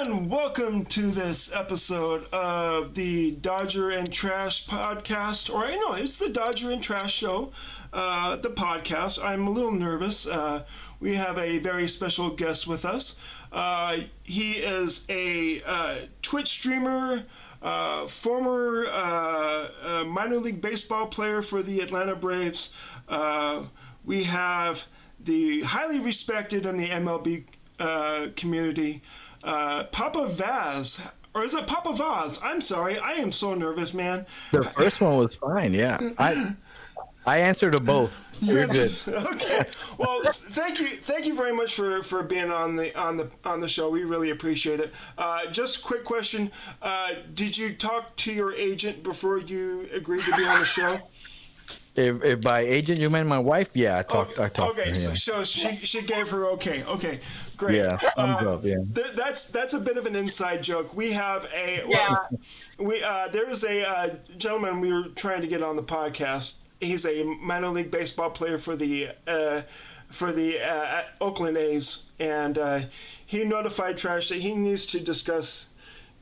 and welcome to this episode of the Dodger and Trash podcast. Or, no, it's the Dodger and Trash show, uh, the podcast. I'm a little nervous. Uh, we have a very special guest with us. Uh, he is a uh, Twitch streamer, uh, former uh, minor league baseball player for the Atlanta Braves. We have the highly respected in the MLB community, uh, Papa Vaz. Or is it Papa Vaz? I'm sorry. I am so nervous, man. The first one was fine. Yeah, I I answered to both. You're good. okay. Well, thank you, thank you very much for, for being on the on the on the show. We really appreciate it. Uh, just a quick question: uh, Did you talk to your agent before you agreed to be on the show? If, if by agent you meant my wife, yeah, I talked. I talked. Okay, to her, so, so she she gave her okay. Okay, great. Yeah, thumbs Uh, up, yeah. th- that's that's a bit of an inside joke. We have a well, we uh, there is a uh, gentleman we were trying to get on the podcast. He's a minor league baseball player for the uh, for the uh, Oakland A's, and uh, he notified Trash that he needs to discuss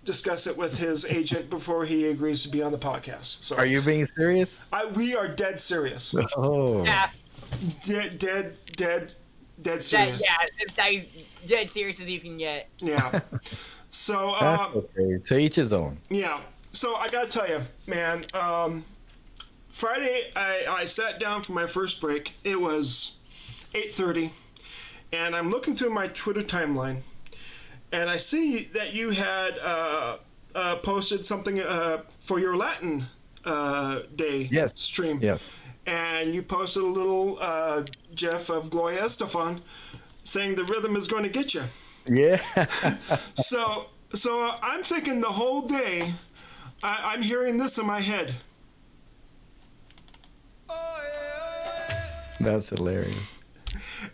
discuss it with his agent before he agrees to be on the podcast. So Are you being serious? I, we are dead serious, Oh, Yeah, dead dead dead dead that, serious. yeah, it's as dead serious as you can get. Yeah. So, uh, okay. To each his own. yeah. So I gotta tell you, man. Um, Friday, I, I sat down for my first break. It was 8:30, and I'm looking through my Twitter timeline, and I see that you had uh, uh, posted something uh, for your Latin uh, Day Yes. stream. Yeah. And you posted a little uh, Jeff of Gloria Estefan saying the rhythm is going to get you. Yeah. So, so uh, I'm thinking the whole day, I, I'm hearing this in my head. that's hilarious.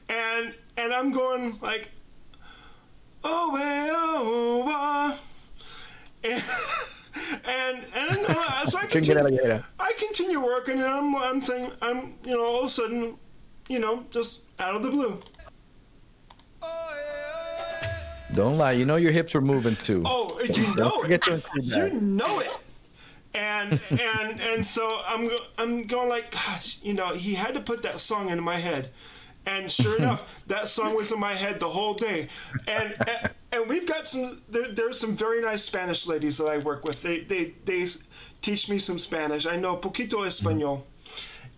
and and I'm going like, oh oh ah. and and and uh, so I Couldn't get out continue, of your head. I continue working, and I'm I'm thinking I'm you know all of a sudden, you know just out of the blue. Don't lie. You know your hips were moving too. Oh, you know it. You know it. And and and so I'm go- I'm going like, gosh, you know, he had to put that song into my head. And sure enough, that song was in my head the whole day. And and, and we've got some there, there's some very nice Spanish ladies that I work with. They they they teach me some Spanish. I know poquito mm-hmm. español.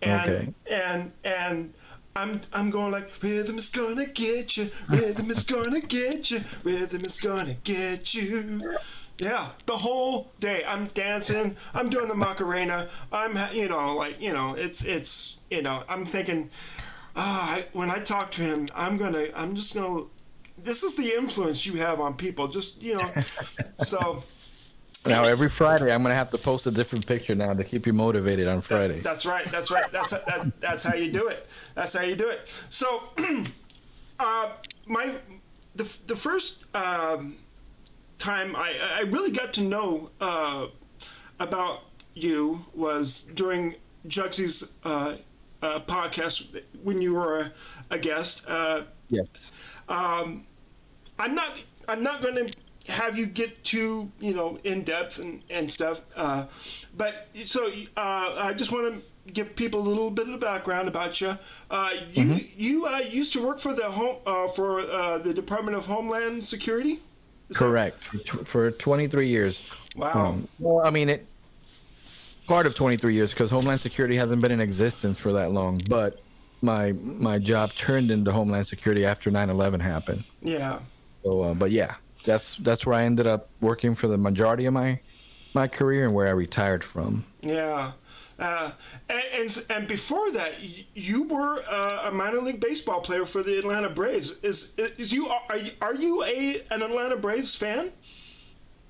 And Okay. and and I'm I'm going like rhythm is gonna get you, rhythm is gonna get you, rhythm is gonna get you. Yeah, the whole day I'm dancing, I'm doing the Macarena. I'm you know like you know it's it's you know I'm thinking, ah, I, when I talk to him, I'm gonna I'm just gonna. This is the influence you have on people. Just you know, so. Now every Friday I'm gonna have to post a different picture now to keep you motivated on Friday. That's right. That's right. That's that, that's how you do it. That's how you do it. So, uh, my the the first um, time I I really got to know uh, about you was during Jugsy's uh, uh, podcast when you were a, a guest. Uh, Yes. I'm not I'm not going to have you get too you know in depth and and stuff. Uh, but so uh, I just want to give people a little bit of background about you. Uh, you you uh, used to work for the home uh, for uh, the Department of Homeland Security. Is that- Correct. For 23 years. Wow. Um, well, I mean, it part of 23 years because Homeland Security hasn't been in existence for that long. But my my job turned into Homeland Security after 9/11 happened. Yeah. So, uh, but yeah, that's that's where I ended up working for the majority of my my career and where I retired from. Yeah. Uh, and, and and before that, you were uh, a minor league baseball player for the Atlanta Braves. Is is you are you, are you a an Atlanta Braves fan?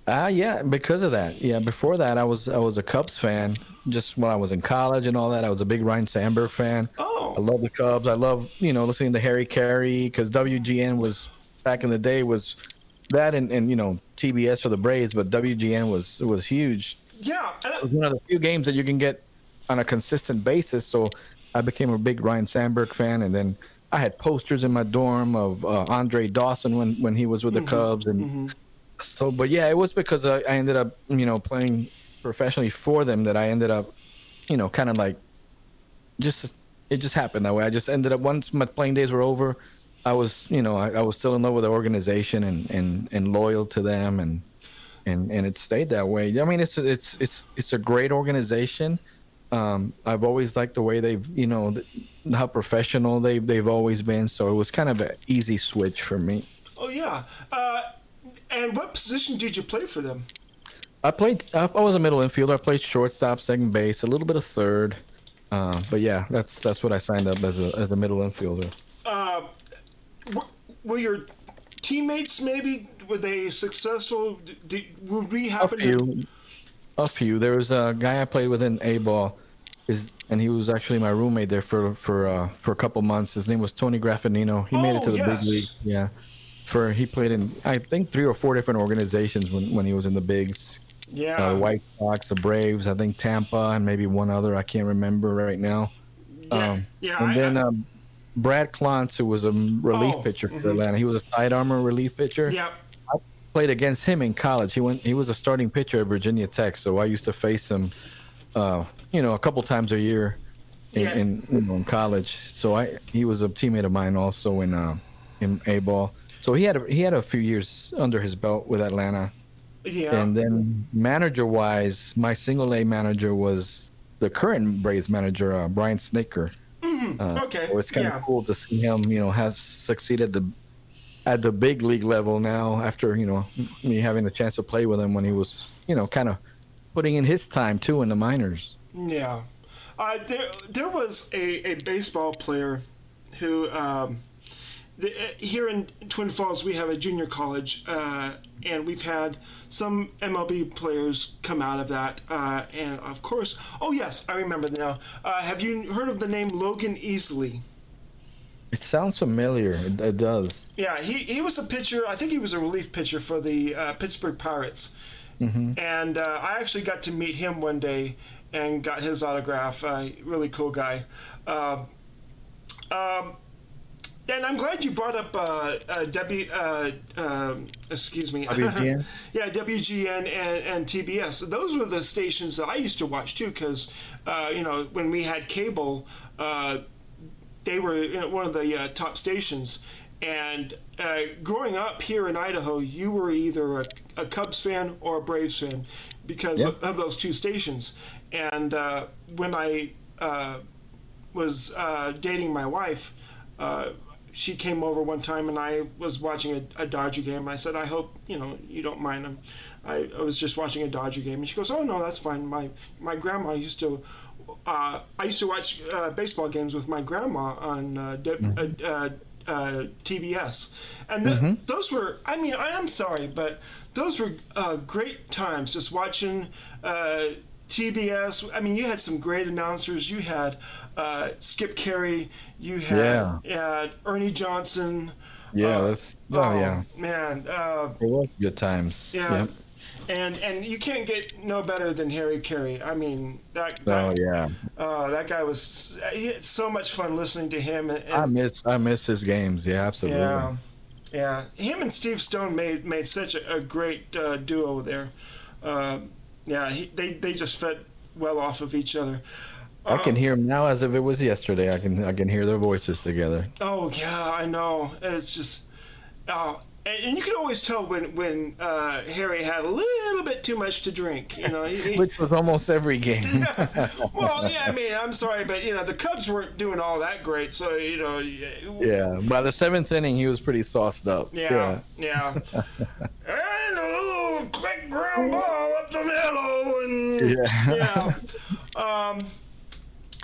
Ah, yeah, because of that. Yeah, before that, I was I was a Cubs fan. Just when I was in college and all that, I was a big Ryne Sandberg fan. Oh, I love the Cubs. I love you know listening to Harry Caray because WGN was back in the day was that and, and you know TBS for the Braves, but WGN was was huge. yeah. It was one of the few games that you can get on a consistent basis. So I became a big Ryne Sandberg fan, and then I had posters in my dorm of uh, Andre Dawson when when he was with the Cubs, and So, but yeah, it was because I, I ended up, you know, playing professionally for them that I ended up, you know, kind of like, just it just happened that way. I just ended up once my playing days were over, I was, you know, I, I was still in love with the organization and and and loyal to them, and and and it stayed that way. I mean, it's it's it's it's a great organization. Um, I've always liked the way they've, you know, th- how professional they've they've always been. So it was kind of an easy switch for me. Oh yeah. Uh, and what position did you play for them? I played. I I was a middle infielder. I played shortstop, second base, a little bit of third. Uh, but yeah, that's that's what I signed up as a as a middle infielder. Uh, were, were your teammates maybe were they successful? Did, would we A happen to? few, a few. There was a guy I played with in A ball, is and he was actually my roommate there for for uh, for a couple months. His name was Tony Graffanino. He made it Oh, to the yes. big league. Yeah, for he played in I think three or four different organizations when when he was in the bigs. Yeah. Uh, the White Sox, the Braves, I think Tampa, and maybe one other. I can't remember right now. yeah. Um, yeah. and I- then I- um, Brad Clontz, who was a relief Oh, pitcher for mhm. Atlanta. He was a side armor relief pitcher. yeah. I played against him in college. He went. He was a starting pitcher at Virginia Tech. So I used to face him, uh, you know, a couple times a year in, Yeah. in, you know, in college. So I he was a teammate of mine also in uh, in A ball. So he had a, he had a few years under his belt with Atlanta. Yeah. And then manager wise, my single A manager was the current Braves manager, uh, Brian Snitker. Uh, okay. So it's kind of yeah. cool to see him, you know, has succeeded the at the big league level now after, you know, me having a chance to play with him when he was, you know, kind of putting in his time too in the minors. Yeah. Uh, there, there was a, a baseball player who, um, the, uh, here in Twin Falls, we have a junior college, uh, and we've had some MLB players come out of that. Uh, and of course, oh, yes, I remember now. Uh, have you heard of the name Logan Easley? It sounds familiar. It, it does. Yeah, he, he was a pitcher. I think he was a relief pitcher for the uh, Pittsburgh Pirates. Mm-hmm. And uh, I actually got to meet him one day and got his autograph. Uh, really cool guy. Um, and I'm glad you brought up uh, uh, W. Uh, um, excuse me. WGN? yeah, WGN and, and TBS. Those were the stations that I used to watch too, because uh, you know when we had cable, uh, they were you know, one of the uh, top stations. And uh, growing up here in Idaho, you were either a, a Cubs fan or a Braves fan because Yeah. of, of those two stations. And uh, when I uh, was uh, dating my wife, uh, she came over one time and I was watching a, a Dodger game. I said, I hope you know you don't mind. I'm, I, I was just watching a Dodger game, and she goes, Oh no, that's fine. My my grandma used to. Uh, I used to watch uh, baseball games with my grandma on uh, D- uh, uh, uh, TBS, and th- those were. I mean, I am sorry, but those were uh, great times. Just watching uh, TBS. I mean, you had some great announcers. You had uh, Skip Caray. You had, had Ernie Johnson. Yeah, Uh, that's oh, yeah. man. Uh, It was good times. yeah. Yep. And and you can't get no better than Harry Caray. I mean that Oh yeah. uh, that guy was he had so much fun listening to him. And, I miss I miss his games. Yeah, absolutely. yeah, yeah. Him and Steve Stone made made such a, a great uh, duo there. Yeah, he, they they just fed well off of each other. I can um, hear them now as if it was yesterday. I can I can hear their voices together. Oh yeah, I know. It's just, oh, and, and you could always tell when when uh, Harry had a little bit too much to drink. You know, he, Which was almost every game. well, yeah. I mean, I'm sorry, but you know, the Cubs weren't doing all that great. So you know, yeah, yeah. By the seventh inning, he was pretty sauced up. yeah, yeah. and a little quick ground ball up the middle, and Yeah. yeah, um,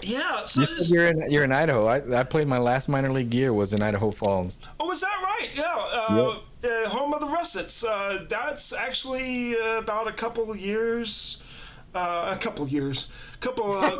yeah. So You you're in you're in Idaho. I, I played my last minor league year was in Idaho Falls. Oh, is that right? Yeah. Uh, uh, home of the Russets. Uh, that's actually about a couple of years. Uh, a couple of years. Couple of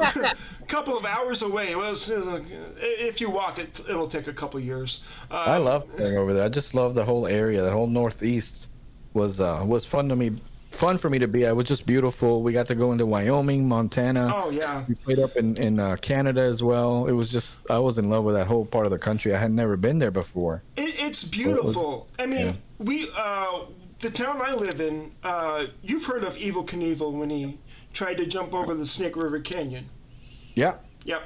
couple of hours away. Well, uh, if you walk it, it'll take a couple of years. Uh, I love playing over there. I just love the whole area. The whole northeast was uh, was fun to me. Fun for me to be. at. It was just beautiful. We got to go into Wyoming, Montana. Oh yeah. We played up in in uh, Canada as well. It was just I was in love with that whole part of the country. I had never been there before. It, it's beautiful. I mean, yeah. we uh, the town I live in, uh, you've heard of Evel Knievel when he tried to jump over the Snake River Canyon. Yeah. Yep.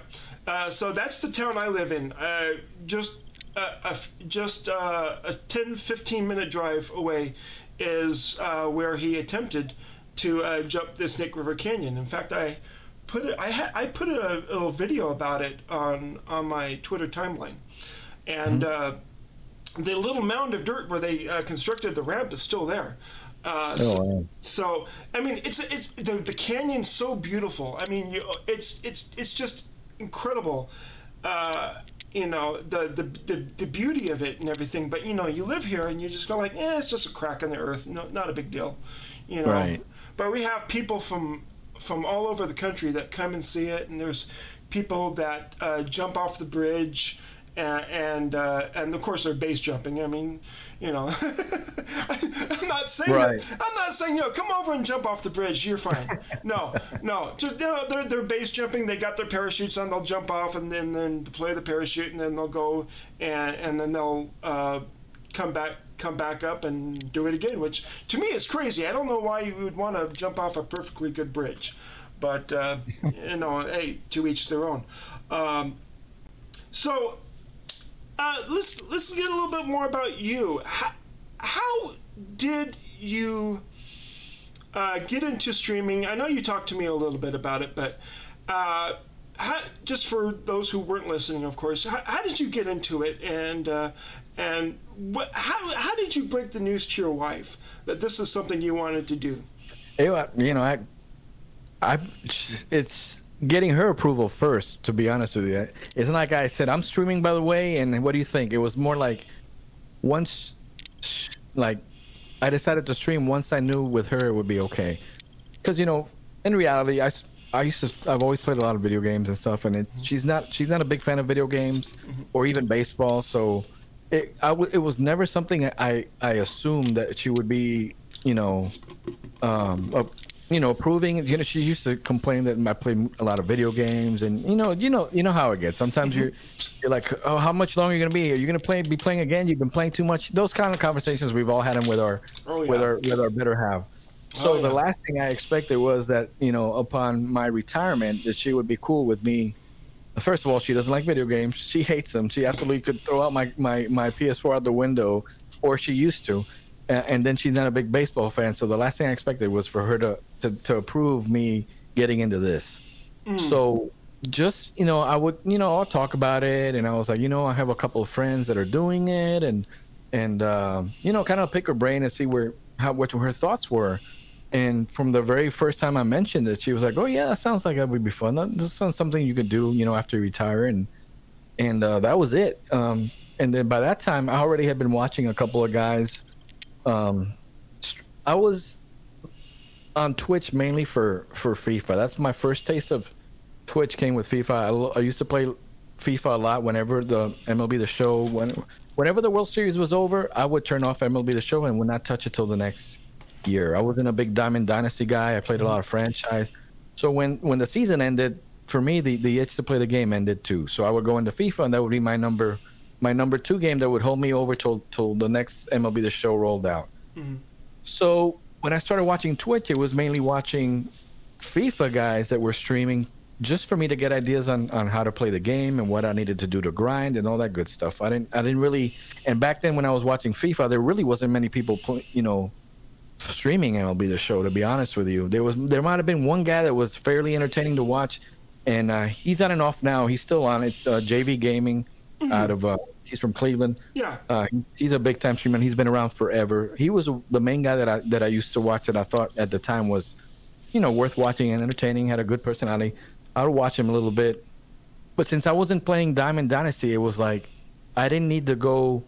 Uh, so that's the town I live in. Uh, just uh, a, just uh, a 10, 15 minute drive away is uh, where he attempted to uh, jump the Snake River Canyon. In fact, I put it. I had I put a, a little video about it on on my Twitter timeline, and the little mound of dirt where they constructed the ramp is still there. Uh, Oh, so, wow. so, I mean, it's it's the, the canyon's so beautiful. I mean, you, it's it's it's just incredible. Uh, you know the, the the the beauty of it and everything. But you know, you live here and you just go like, eh, it's just a crack in the earth. No, not a big deal. You know. Right. But we have people from from all over the country that come and see it, and there's people that uh, jump off the bridge. And and, uh, and of course they're base jumping. I mean, you know, I'm not saying Right. I'm not saying yo come over and jump off the bridge. You're fine. No, no, just you know they're they're base jumping. They got their parachutes on. They'll jump off and then then deploy the parachute and then they'll go and and then they'll uh, come back come back up and do it again. Which to me is crazy. I don't know why you would want to jump off a perfectly good bridge, but uh, you know, hey, to each their own. Um, so uh, let's let's get a little bit more about you. How, how did you uh, get into streaming? I know you talked to me a little bit about it, but uh, how, just for those who weren't listening, of course, how, how did you get into it, and uh, and what, how how did you break the news to your wife that this is something you wanted to do? You know, I, I, it's getting her approval first. To be honest with you, it's not like I said I'm streaming. By the way, and what do you think? It was more like once, like, I decided to stream once I knew with her it would be okay. Because you know, in reality, I. I used to I've always played a lot of video games and stuff, and it, she's not she's not a big fan of video games or even baseball. So it I w- it was never something I I assumed that she would be you know um, you know, approving. You know, she used to complain that I play a lot of video games, and you know, you know, you know how it gets. Sometimes mm-hmm. you're, you're like, oh, how much longer are you gonna be? Are you gonna play, be playing again? You've been playing too much. Those kind of conversations we've all had them with our, Oh, yeah. with our, with our better half. So Oh, the last thing I expected was that you know, upon my retirement, that she would be cool with me. First of all, she doesn't like video games. She hates them. She absolutely could throw out my, my, my PS4 out the window, or she used to. And then she's not a big baseball fan. So the last thing I expected was for her to, to, to approve me getting into this. So just, you know, I would, you know, I'll talk about it. And I was like, you know, I have a couple of friends that are doing it. And, and um, you know, kind of pick her brain and see where, how, what her thoughts were. And from the very first time I mentioned it, she was like, "Oh yeah, that sounds like that would be fun. That that sounds something you could do, you know, after you retire." And and uh, that was it. Um, and then by that time, I already had been watching a couple of guys. Um, I was on Twitch mainly for for FIFA. That's my first taste of Twitch came with FIFA. I, I used to play FIFA a lot whenever the MLB the Show when whenever the World Series was over, I would turn off MLB the Show and would not touch it till the next year. I wasn't a big Diamond Dynasty guy. I played a lot of franchise. So when when the season ended, for me the the itch to play the game ended too. So I would go into FIFA and that would be my number my number two game that would hold me over till till the next MLB the Show rolled out. Mm-hmm. So when I started watching Twitch, it was mainly watching FIFA guys that were streaming just for me to get ideas on, on how to play the game and what I needed to do to grind and all that good stuff. I didn't I didn't really and back then when I was watching FIFA, there really wasn't many people pl- you know streaming MLB the show to be honest with you. There was there might have been one guy that was fairly entertaining to watch and uh, he's on and off now. He's still on. It's uh, JV Gaming out of uh, he's from Cleveland. Yeah. Uh, he's a big time streamer. He's been around forever. He was the main guy that I that I used to watch that I thought at the time was, you know, worth watching and entertaining. Had a good personality. I would watch him a little bit, but since I wasn't playing Diamond Dynasty, it was like I didn't need to go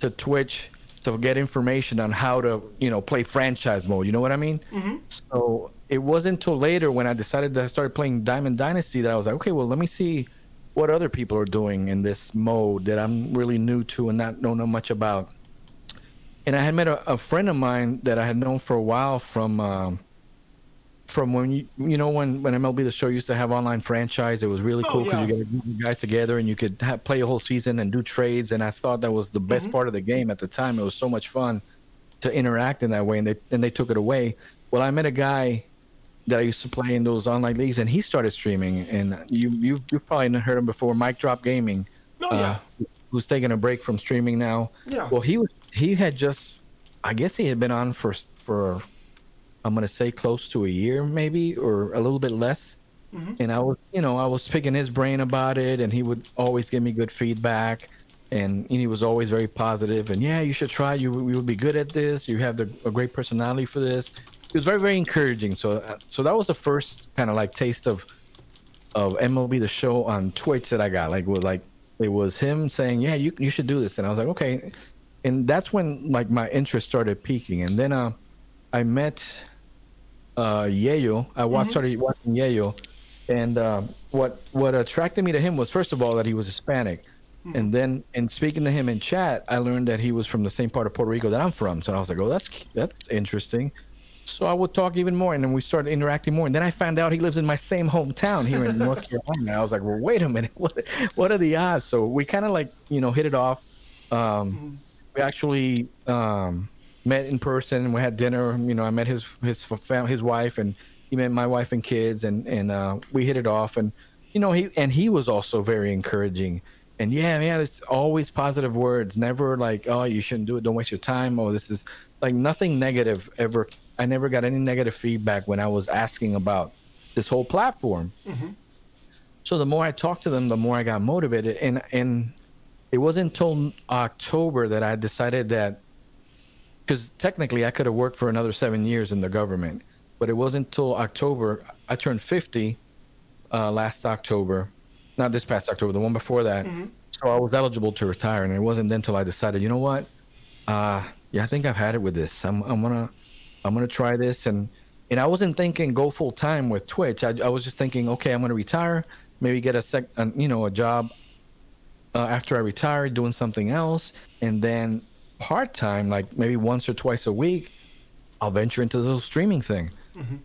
to Twitch to get information on how to you know play franchise mode. You know what I mean? Mm-hmm. So it wasn't until later when I decided that I started playing Diamond Dynasty that I was like, okay, well let me see what other people are doing in this mode that I'm really new to and not don't know much about. And I had met a, a friend of mine that I had known for a while from um, from when you you know when when MLB the Show used to have online franchise. It was really Oh, cool because yeah. you get a group of guys together and you could ha play a whole season and do trades. And I thought that was the best part of the game at the time. It was so much fun. to interact in that way, and they and they took it away. Well, I met a guy that I used to play in those online leagues, and he started streaming. And you you you've probably heard him before, Mike Drop Gaming. Oh yeah. Uh, who's taking a break from streaming now. Yeah. Well, he was he had just, I guess he had been on for for, I'm gonna say close to a year maybe or a little bit less. Mhm. And I was, you know, I was picking his brain about it, and he would always give me good feedback, and he was always very positive. And yeah, you should try. You you would be good at this. You have the, a great personality for this. He was very very encouraging. So uh, so that was the first kind of like taste of of MLB the show on Twitch that I got. Like was like it was him saying, "Yeah, you you should do this," and I was like, "Okay," and that's when like my interest started peaking. And then uh, I met uh Yayo. I watched started watching Yayo, and uh, what what attracted me to him was first of all that he was Hispanic. And then, in speaking to him in chat, I learned that he was from the same part of Puerto Rico that I'm from. So I was like, "Oh, that's that's interesting." So I would talk even more, and then we started interacting more. And then I found out he lives in my same hometown here in North Carolina. I was like, "Well, wait a minute, what what are the odds?" So we kind of like you know hit it off. Um, We actually um, met in person, and we had dinner. You know, I met his his family, his wife, and he met my wife and kids, and and uh, we hit it off. And you know, he and he was also very encouraging. And yeah, man, it's always positive words. Never like, oh, you shouldn't do it. Don't waste your time. Oh, this is like nothing negative ever. I never got any negative feedback when I was asking about this whole platform. So the more I talked to them, the more I got motivated. And and it wasn't until October that I decided that because technically I could have worked for another seven years in the government, but it wasn't until October. I turned 50 uh, last October, not this past October, the one before that. So I was eligible to retire, and it wasn't then until I decided, you know what? Uh, yeah, I think I've had it with this. I'm, I'm gonna, I'm gonna try this, and and I wasn't thinking go full time with Twitch. I, I was just thinking, okay, I'm gonna retire, maybe get a sec, you know, a job uh, after I retire, doing something else, and then part time, like maybe once or twice a week, I'll venture into the little streaming thing.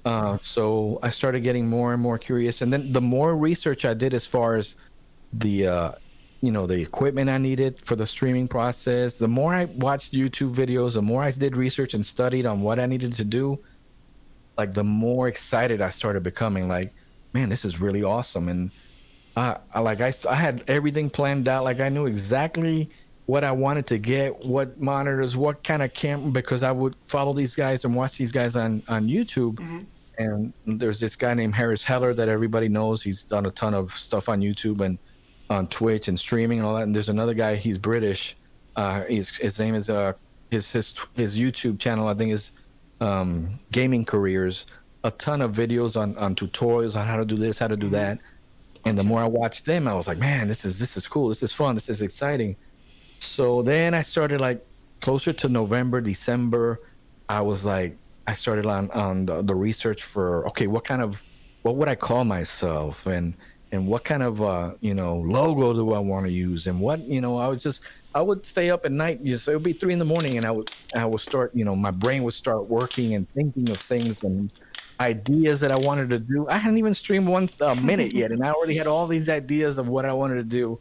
Uh, so I started getting more and more curious, and then the more research I did as far as the, uh, you know, the equipment I needed for the streaming process, the more I watched YouTube videos, the more I did research and studied on what I needed to do, like the more excited I started becoming. Like, man, this is really awesome, and I, I like I, I had everything planned out. Like I knew exactly what I wanted to get, what monitors, what kind of camera, because I would follow these guys and watch these guys on on YouTube. Mm-hmm. And there's this guy named Harris Heller that everybody knows. He's done a ton of stuff on YouTube and on Twitch and streaming and all that. And there's another guy. He's British. Uh, his his name is uh his his his YouTube channel. I think is um, gaming careers. A ton of videos on on tutorials on how to do this, how to do that. And the more I watched them, I was like, man, this is this is cool. This is fun. This is exciting. So then I started like closer to November, December. I was like, I started on on the, the research for okay, what kind of what would I call myself and and what kind of uh, you know logo do I want to use and what you know I was just I would stay up at night just it would be three in the morning and I would I would start you know my brain would start working and thinking of things and ideas that I wanted to do. I hadn't even streamed one uh, minute yet, and I already had all these ideas of what I wanted to do.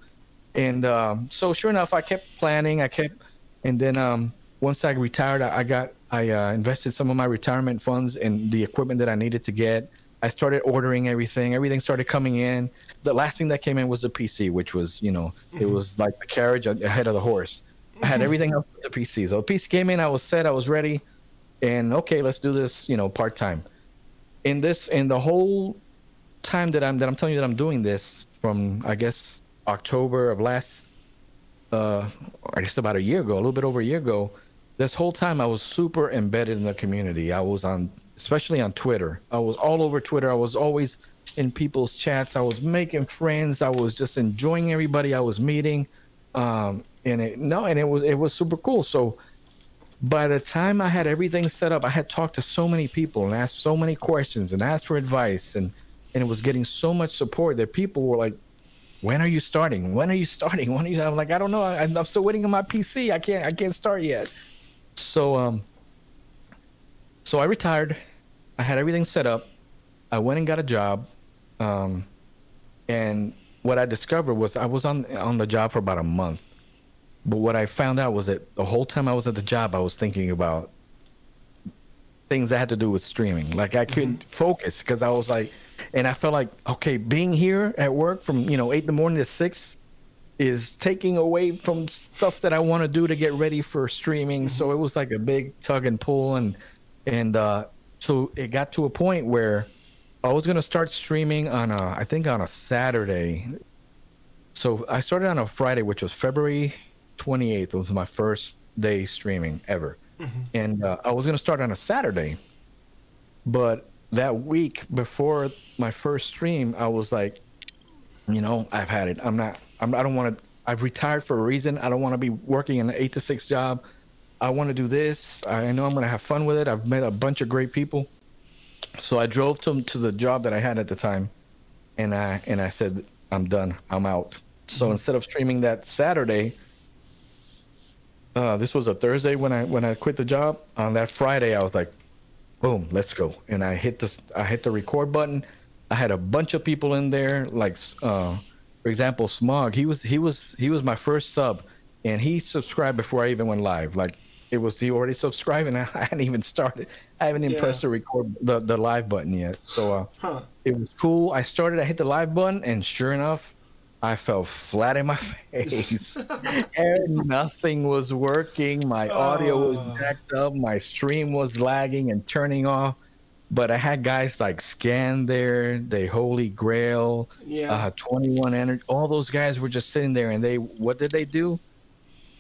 And um, so, sure enough, I kept planning. I kept, and then um, once I retired, I, I got I uh, invested some of my retirement funds in the equipment that I needed to get. I started ordering everything. Everything started coming in. The last thing that came in was the PC, which was you know it was like the carriage ahead of the horse. I had everything else with the PC. So the PC came in. I was set. I was ready. And okay, let's do this. You know, part time in this in the whole time that I'm that I'm telling you that I'm doing this from I guess October of last uh I guess about a year ago, a little bit over a year ago, this whole time I was super embedded in the community. I was on especially on Twitter. I was all over Twitter. I was always in people's chats. I was making friends. I was just enjoying everybody I was meeting. Um and it no and it was it was super cool. So by the time I had everything set up, I had talked to so many people and asked so many questions and asked for advice and and it was getting so much support that people were like, "When are you starting? When are you starting? When are you?" I'm like, "I don't know. I, I'm still waiting on my PC. I can't I can't start yet." So um, so I retired. I had everything set up. I went and got a job, um, and what I discovered was I was on on the job for about a month. But what I found out was that the whole time I was at the job, I was thinking about things that had to do with streaming. Like I couldn't focus because I was like, and I felt like okay, being here at work from you know eight in the morning to six is taking away from stuff that I want to do to get ready for streaming. So it was like a big tug and pull, and and uh, so it got to a point where I was gonna start streaming on a I think on a Saturday. So I started on a Friday, which was February 28th. It was my first day streaming ever, and uh, I was gonna start on a Saturday, but that week before my first stream, I was like, you know, I've had it. I'm not. I'm, I don't want to. I've retired for a reason. I don't want to be working an eight to six job. I want to do this. I know I'm going to have fun with it. I've met a bunch of great people. So I drove to to the job that I had at the time, and I and I said, I'm done. I'm out. So instead of streaming that Saturday, uh, this was a Thursday when I when I quit the job. On that Friday, I was like, boom, let's go. And I hit the I hit the record button. I had a bunch of people in there, like uh, for example, Smog. He was he was he was my first sub, and he subscribed before I even went live. Like it was he already subscribed, and I hadn't even started. I haven't even Yeah. pressed the record the, the live button yet. So uh, Huh. it was cool. I started. I hit the live button, and sure enough, I fell flat in my face, and nothing was working. My audio Oh. was jacked up. My stream was lagging and turning off. But I had guys like Scan there, they Holy Grail, Yeah. uh, 21 Energy. All those guys were just sitting there, and they what did they do?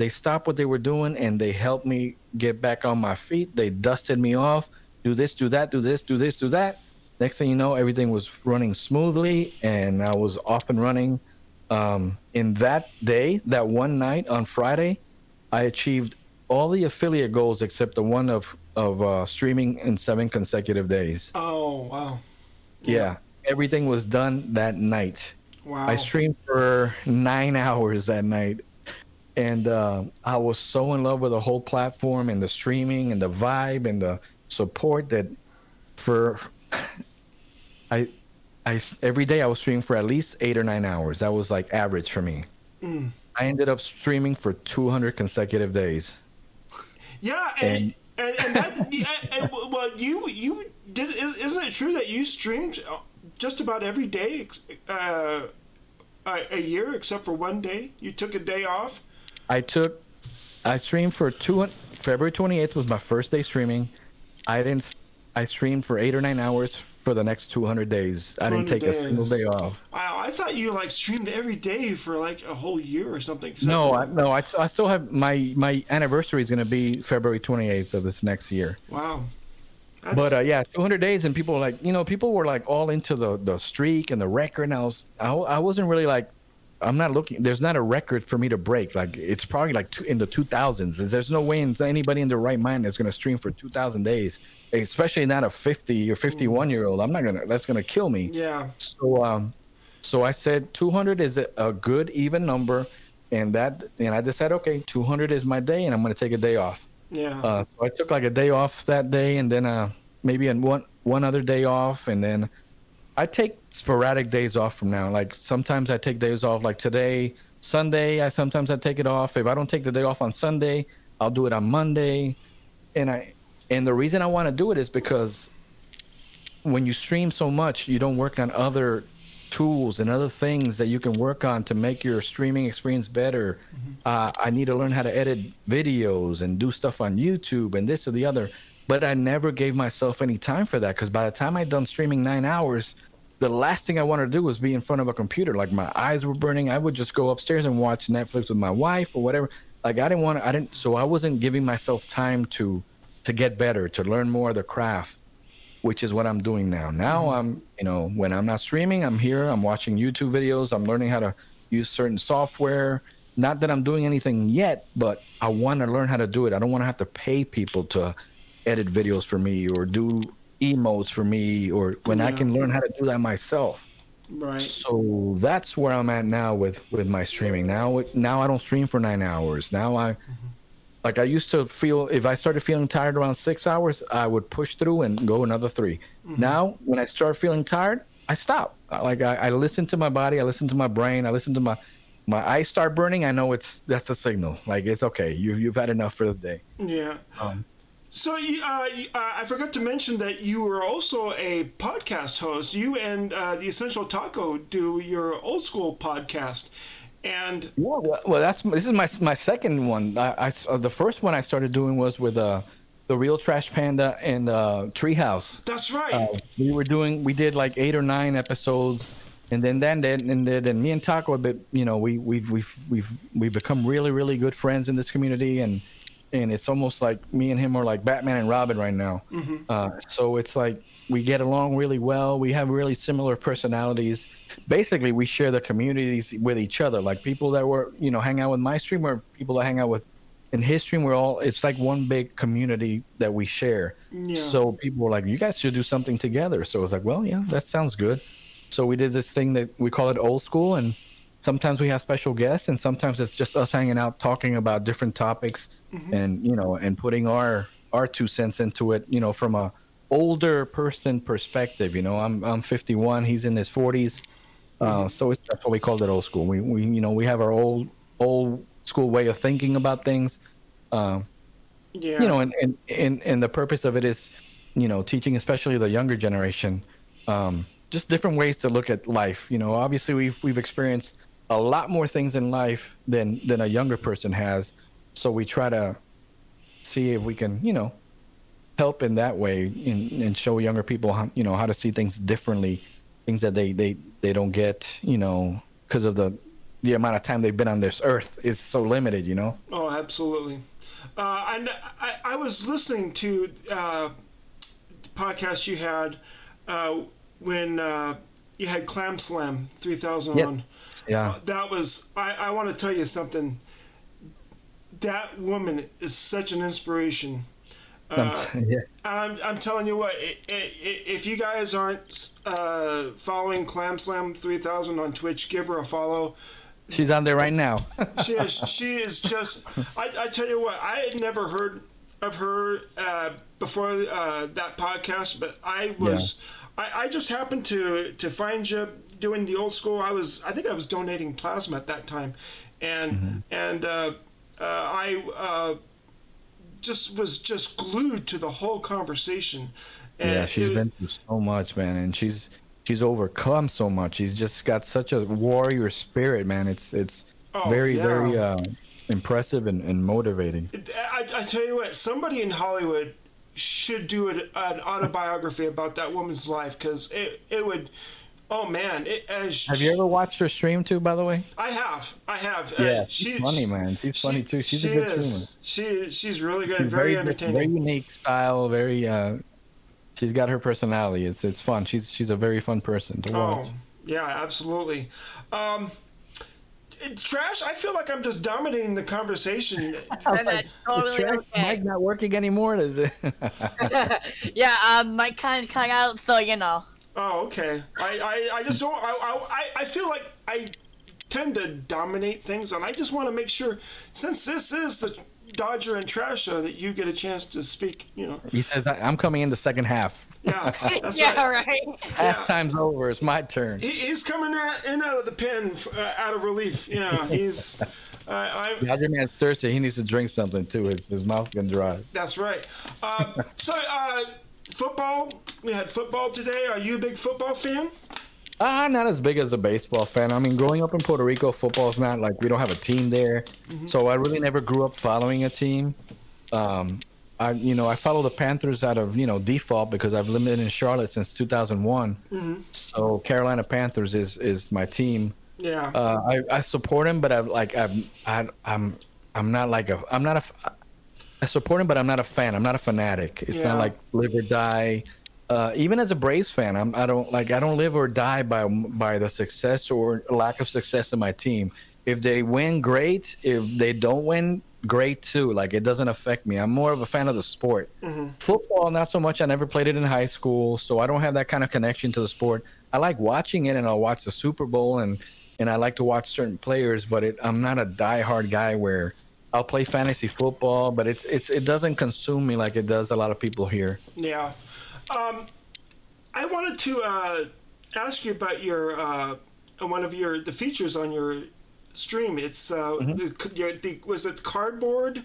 They stopped what they were doing and they helped me get back on my feet. They dusted me off. Do this, do that, do this, do this, do that. Next thing you know, everything was running smoothly, and I was off and running. Um, in that day, that one night on Friday, I achieved all the affiliate goals except the one of of uh, streaming in seven consecutive days. Oh wow. Yeah, everything was done that night. Wow. I streamed for nine hours that night, and uh, I was so in love with the whole platform and the streaming and the vibe and the support that for I I every day I was streaming for at least eight or nine hours. That was like average for me. Mm. I ended up streaming for 200 consecutive days. Yeah, and and, and that and, well, you you did. Isn't it true that you streamed just about every day, uh, a, a year except for one day? You took a day off. I took, I streamed for two. February 28th was my first day streaming. I didn't. I streamed for eight or nine hours for the next 200 days. I didn't 200 take a single day off. Wow, I thought you like streamed every day for like a whole year or something. No, I, no. I, I still have my my anniversary is going to be February 28th of this next year. wow. That's, But uh, yeah, 200 days, and people were like, you know, people were like all into the the streak and the record. And I was, I, I wasn't really like, I'm not looking. There's not a record for me to break. Like it's probably like two, in the 2000s. There's no way in, anybody in their right mind is going to stream for 2,000 days, especially not a 50 or 51 year old. I'm not gonna. That's gonna kill me. yeah, So um, so I said 200 is a, a good even number, and that and I decided okay, 200 is my day, and I'm gonna take a day off. yeah. Uh, so I took like a day off that day, and then uh, maybe in one one other day off, and then I take sporadic days off from now. Like sometimes I take days off, like today, Sunday. I sometimes I take it off. If I don't take the day off on Sunday, I'll do it on Monday, and I and the reason I want to do it is because when you stream so much, you don't work on other tools and other things that you can work on to make your streaming experience better. Uh, I need to learn how to edit videos and do stuff on YouTube and this or the other. But I never gave myself any time for that because by the time I'd done streaming nine hours, the last thing I wanted to do was be in front of a computer. Like my eyes were burning. I would just go upstairs and watch Netflix with my wife or whatever. Like I didn't want to. I didn't. So I wasn't giving myself time to to get better, to learn more of the craft which is what I'm doing now. Now mm-hmm. I'm, you know, when I'm not streaming, I'm here, I'm watching YouTube videos, I'm learning how to use certain software. Not that I'm doing anything yet, but I want to learn how to do it. I don't want to have to pay people to edit videos for me or do emotes for me or when I can learn how to do that myself. right. So that's where I'm at now with with my streaming. Now now I don't stream for 9 hours. Now I mm-hmm. like I used to feel if I started feeling tired around 6 hours, I would push through and go another 3. Mm-hmm. Now when I start feeling tired, I stop. Like I, I listen to my body, I listen to my brain, I listen to my my eyes start burning. I know it's that's a signal. Like it's okay. You've you've had enough for the day. Yeah. Um, So you, uh, you- uh, I forgot to mention that you were also a podcast host. You and uh, the Essential Taco do your old school podcast, and well, well, that's this is my my second one. I, I uh, the first one I started doing was with uh the real Trash Panda and uh, Treehouse. that's right. Uh, we were doing we did like eight or nine episodes, and then then then and then and me and Taco, but you know we we've we've we've we've become really really good friends in this community, and and it's almost like me and him are like Batman and Robin right now. Uh, so it's like we get along really well. We have really similar personalities. Basically, we share the communities with each other. Like people that were you know hang out with my stream or people that hang out with in his stream. We're all it's like one big community that we share. Yeah. So people were like, "You guys should do something together." So I was like, "Well, yeah, that sounds good." So we did this thing that we call it old school, and sometimes we have special guests, and sometimes it's just us hanging out, talking about different topics, and you know, and putting our our two cents into it. You know, from a older person perspective. You know, I'm I'm 51, he's in his 40s, uh, so it's, that's why we called it old school. We we you know we have our old old school way of thinking about things. Um, yeah. you know, and, and, and, and the purpose of it is, you know, teaching especially the younger generation, um, just different ways to look at life. You know, obviously we've we've experienced a lot more things in life than than a younger person has, so we try to see if we can, you know, help in that way and, and show younger people, how, you know, how to see things differently, things that they they they don't get, you know, because of the the amount of time they've been on this earth is so limited, you know. Oh, absolutely. Uh, and I, I was listening to uh, the podcast you had uh, when uh, you had Clam Slam 3000 Yep. Yeah. Uh, that was, I, I want to tell you something. That woman is such an inspiration. Uh, yeah. I'm, I'm telling you what, i i i if you guys aren't uh, following Clam Slam 3000 on Twitch, give her a follow. She's on there right now. She is, she is just. I, I tell you what, I had never heard of her uh, before uh, that podcast, but I was. Yeah. I, I just happened to to find you doing the old school. I was. I think I was donating plasma at that time, and and uh, uh, I uh, just was just glued to the whole conversation. And yeah, she's it- been through so much, man, and she's she's overcome so much. She's just got such a warrior spirit, man. It's it's Oh, very yeah. very uh, impressive and, and motivating. I, I tell you what, somebody in Hollywood should do an, an autobiography about that woman's life because it, it would. Oh man, it, as Have you ever watched her stream too? By the way, I have, I have. Uh, yeah, she- she's funny, man. She's she- funny too. She's she a good is. streamer. She she's really good, She's very, very entertaining. very unique style. Very uh, she's got her personality. It's it's fun. She's she's a very fun person to watch. Oh, yeah, absolutely. Um, trash. I feel like I'm just dominating the conversation. And that's totally the track okay. mic not working anymore. Is it? yeah, um, my kind cut out, so you know. Oh, okay. I, I, I just don't. I, I, I feel like I tend to dominate things, and I just want to make sure, since this is the Dodger and Trash show, that you get a chance to speak. You know. he says that I'm coming in the second half. Yeah, that's yeah, right. right. Halftime's over. It's my turn. He, he's coming out, in out of the pen, uh, out of relief. Yeah, he's. Uh, I, Dodger man's thirsty. He needs to drink something too. His, his mouth can dry. that's right. Uh, so, uh, football. We had football today. Are you a big football fan? Ah, not as big as a baseball fan. I mean, growing up in Puerto Rico, football's not like we don't have a team there, so I really never grew up following a team. Um, I, you know, I follow the Panthers out of you know default because I've lived in Charlotte since 2001. So Carolina Panthers is is my team. Yeah. Uh, I, I support him, but I've like I'm I, I'm I'm not like a I'm not a I support him, but I'm not a fan. I'm not a fanatic. It's Yeah. not like live or die. Uh, even as a Braves fan, I'm I don't like I don't live or die by by the success or lack of success of my team. If they win, great. If they don't win, great too. Like it doesn't affect me. I'm more of a fan of the sport. Football, not so much. I never played it in high school, so I don't have that kind of connection to the sport. I like watching it, and I'll watch the Super Bowl, and and I like to watch certain players, but it, I'm not a diehard guy where I'll play fantasy football, but it's it's it doesn't consume me like it does a lot of people here. Yeah. Um, I wanted to uh, ask you about your uh, one of your the features on your stream. It's uh, the, your, the was it cardboard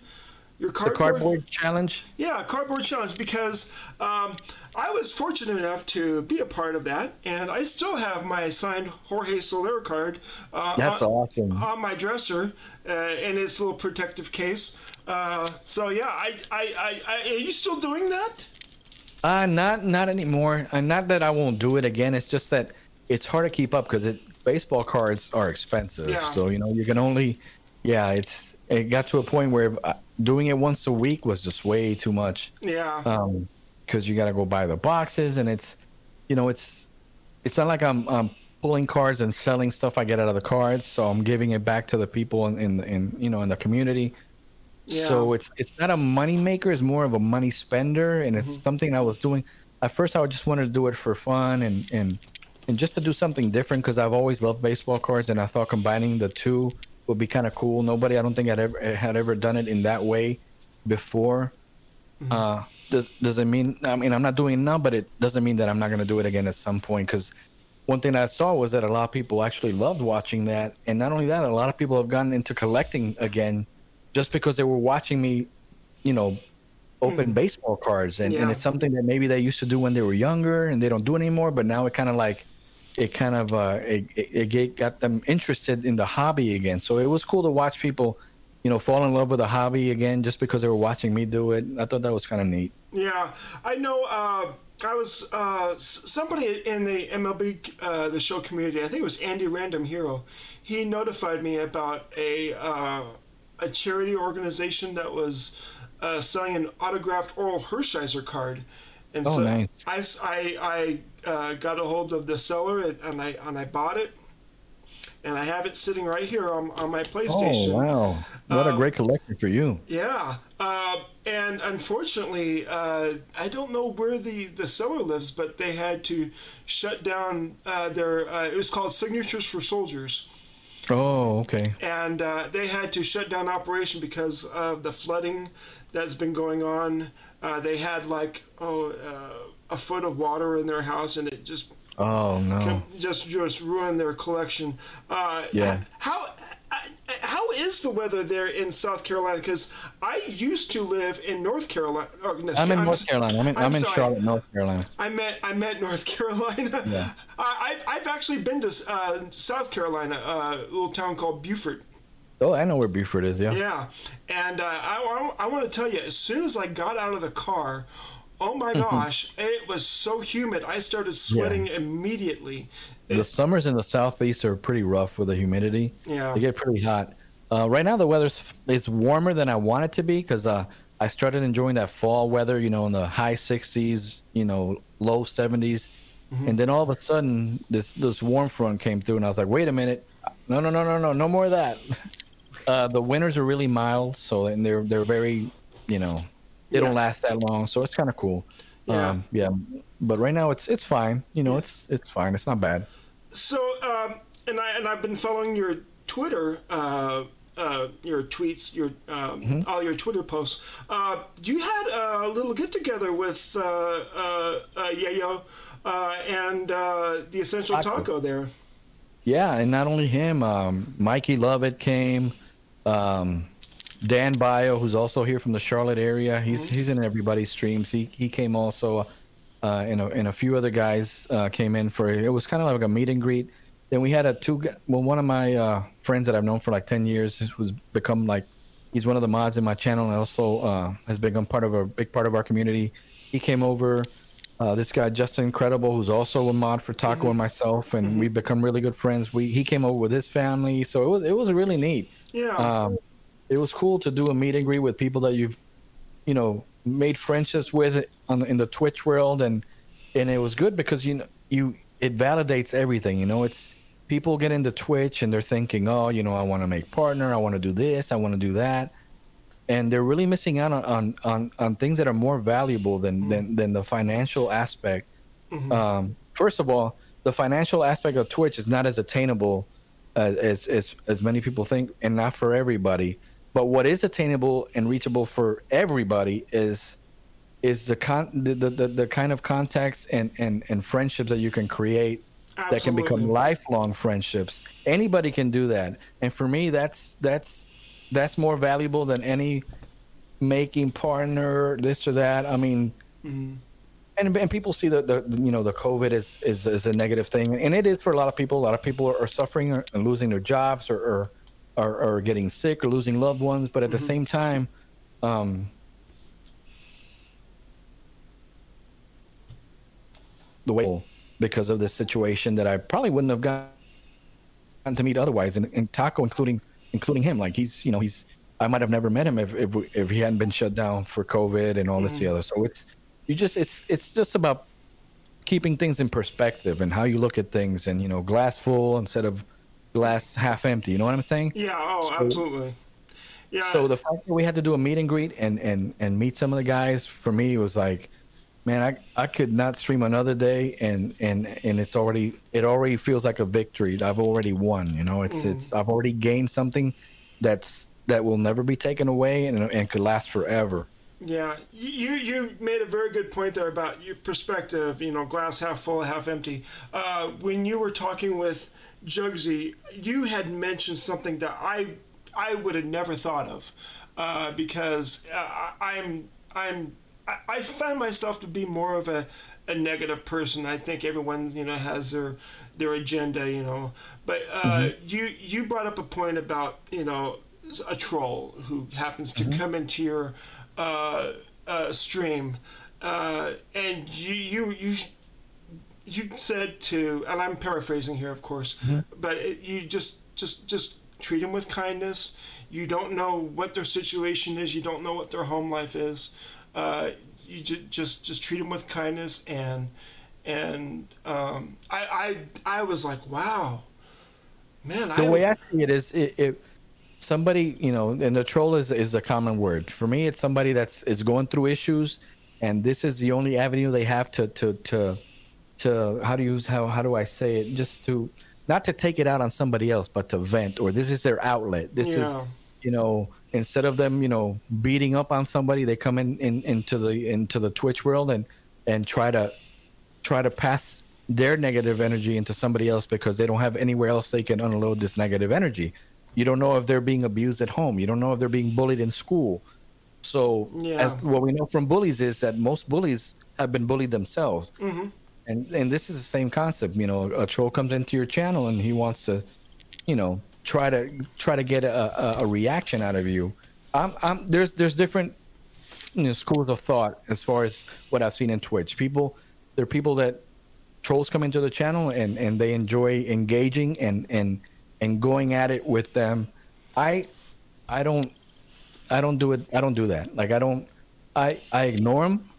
Your The cardboard, cardboard challenge. Yeah, cardboard challenge because um, I was fortunate enough to be a part of that, and I still have my signed Jorge Soler card. Uh, That's on, awesome. on my dresser uh, in its little protective case. Uh, so yeah, I, I, I, I, are you still doing that? Uh, not not anymore. Uh, not that I won't do it again. It's just that it's hard to keep up because it baseball cards are expensive. Yeah. So you know you can only, yeah. It's it got to a point where uh, doing it once a week was just way too much. Yeah. Um, because you got to go buy the boxes and it's, you know, it's it's not like I'm I'm pulling cards and selling stuff I get out of the cards. So I'm giving it back to the people in in, in you know in the community. Yeah. So it's it's not a money maker; it's more of a money spender, and Mm-hmm. it's something I was doing. At first, I just wanted to do it for fun and and and just to do something different because I've always loved baseball cards, and I thought combining the two would be kind of cool. Nobody, I don't think, had ever had ever done it in that way before. Mm-hmm. Uh, does does it mean? I mean, I'm not doing it now, but it doesn't mean that I'm not going to do it again at some point because. One thing I saw was that a lot of people actually loved watching that, and not only that, a lot of people have gotten into collecting again just because they were watching me, you know, open baseball cards, and, and Hmm. It's something that maybe they used to do when they were younger, and they don't do it anymore. But now it kind of like, it kind of uh, it, it, it got them interested in the hobby again. So it was cool to watch people, you know, fall in love with the hobby again just because they were watching me do it. I thought that was kind of neat. Yeah, I know. Uh, I was uh, somebody in the MLB uh, the show community. I think it was Andy Random Hero. He notified me about a uh, a charity organization that was uh, selling an autographed Orel Hershiser card. And Oh, so nice. I I, I, uh, got a hold of the seller and, and I and I bought it, and I have it sitting right here on, on my PlayStation. Oh wow, what a Uh, great collection for you! Yeah, uh, and unfortunately, uh, I don't know where the, the seller lives, but they had to shut down uh, their. Uh, it was called Signatures for Soldiers, Oh okay. and uh, they had to shut down operation because of the flooding that's been going on. Uh, they had like oh uh, a foot of water in their house, and it just Oh no. just just ruined their collection. Uh, Yeah. How how is the weather there in South Carolina? Because I used to live in North Carolina. oh, no, I'm in I'm North Carolina. I'm in, I'm I'm in. Charlotte, North Carolina. I meant I meant North Carolina. Yeah. I, I've I've actually been to uh, South Carolina, uh, a little town called Beaufort. Oh, I know where Beaufort is. Yeah. Yeah, and uh, I, I, want to tell you, as soon as I got out of the car, oh my gosh, it was so humid. I started sweating immediately. The summers in the southeast are pretty rough with the humidity. Yeah. They get pretty hot. Uh, right now, the weather's is warmer than I want it to be because uh, I started enjoying that fall weather. You know, in the high 60s, you know, low 70s, and then all of a sudden, this this warm front came through, and I was like, wait a minute, no, no, no, no, no, no more of that. Uh, the winters are really mild, so and they're they're very, you know, they don't Yeah. last that long, so it's kind of cool. Yeah. Um, yeah. But right now, it's it's fine. You know, it's it's fine. It's not bad. So, um, and I and I've been following your Twitter, uh, uh, your tweets, your um, Mm-hmm. all your Twitter posts. Uh, you had a little get together with uh, uh, uh, Yayo uh, and uh, the Essential Taco. Taco there. Yeah, and not only him, um, Mikey Lovett came, um, Dan Bio, who's also here from the Charlotte area. He's he's in everybody's streams. He he came also, uh, and a, and a few other guys uh, came in for it was kind of like a meet and greet. Then we had a two. Well, one of my uh, friends that I've known for like ten years who's become like he's one of the mods in my channel and also uh, has become part of a big part of our community. He came over. Uh, this guy Justin Incredible, who's also a mod for Taco and myself, and we've become really good friends. We he came over with his family, so it was it was really neat. Yeah. Um, it was cool to do a meet and greet with people that you've, you know, made friendships with on in the Twitch world, and and it was good because you know you it validates everything. You know, it's people get into Twitch and they're thinking, oh, you know, I want to make partner, I want to do this, I want to do that, and they're really missing out on on on, on things that are more valuable than than than the financial aspect. Um, first of all, the financial aspect of Twitch is not as attainable uh, as as as many people think, and not for everybody. But what is attainable and reachable for everybody is is the con the, the, the, kind of contacts and, and, and friendships that you can create that can become lifelong friendships. Anybody can do that, and for me, that's that's that's more valuable than any making partner, this or that. I mean, Mhm. and and people see the, the you know the COVID is, is is a negative thing, and it is for a lot of people. A lot of people are, are suffering and losing their jobs or, or or or getting sick or losing loved ones. But at the same time, um, the way because of this situation that I probably wouldn't have gotten to meet otherwise, and, and Taco including including him. Like he's you know he's I might have never met him if if, we, if he hadn't been shut down for COVID and all this the other. So it's you just it's it's just about keeping things in perspective and how you look at things and you know glass full instead of glass half empty. You know what I'm saying? Yeah. Oh, So- absolutely. Yeah. So the fact that we had to do a meet and greet and and and meet some of the guys for me was like, man, I I could not stream another day and and and it's already it already feels like a victory. I've already won. You know, it's mm. it's I've already gained something that's that will never be taken away and and could last forever. Yeah, you you made a very good point there about your perspective. You know, glass half full, half empty. Uh, when you were talking with Jugsy, you had mentioned something that I I would have never thought of, uh, because uh, I- I'm I'm I, I find myself to be more of a, a negative person. I think everyone you know has their their agenda, you know. But uh, you you brought up a point about you know a troll who happens to come into your stream, uh, and you you you you said to, and I'm paraphrasing here, of course, but it, you just just just treat them with kindness. You don't know what their situation is. You don't know what their home life is. Uh, you ju- just just treat them with kindness, and and um, I, I I was like, wow, man. the I, way I see it is, it, it somebody you know, and the troll is is a common word for me. It's somebody that's is going through issues, and this is the only avenue they have to to to to how do you how how do I say it? Just to not to take it out on somebody else, but to vent, or this is their outlet. This Yeah. is you know instead of them you know beating up on somebody, they come in, in into the into the Twitch world and and try to try to pass their negative energy into somebody else because they don't have anywhere else they can unload this negative energy. You don't know if they're being abused at home. You don't know if they're being bullied in school. So, Yeah. as what we know from bullies is that most bullies have been bullied themselves. Mhm. And and this is the same concept. You know, a troll comes into your channel and he wants to, you know, try to try to get a, a, a reaction out of you. I'm, I'm, there's there's different you know, schools of thought as far as what I've seen in Twitch. People, there are people that trolls come into the channel and, and they enjoy engaging and, and and going at it with them. I I don't I don't do it. I don't do that. Like I don't. I I ignore them.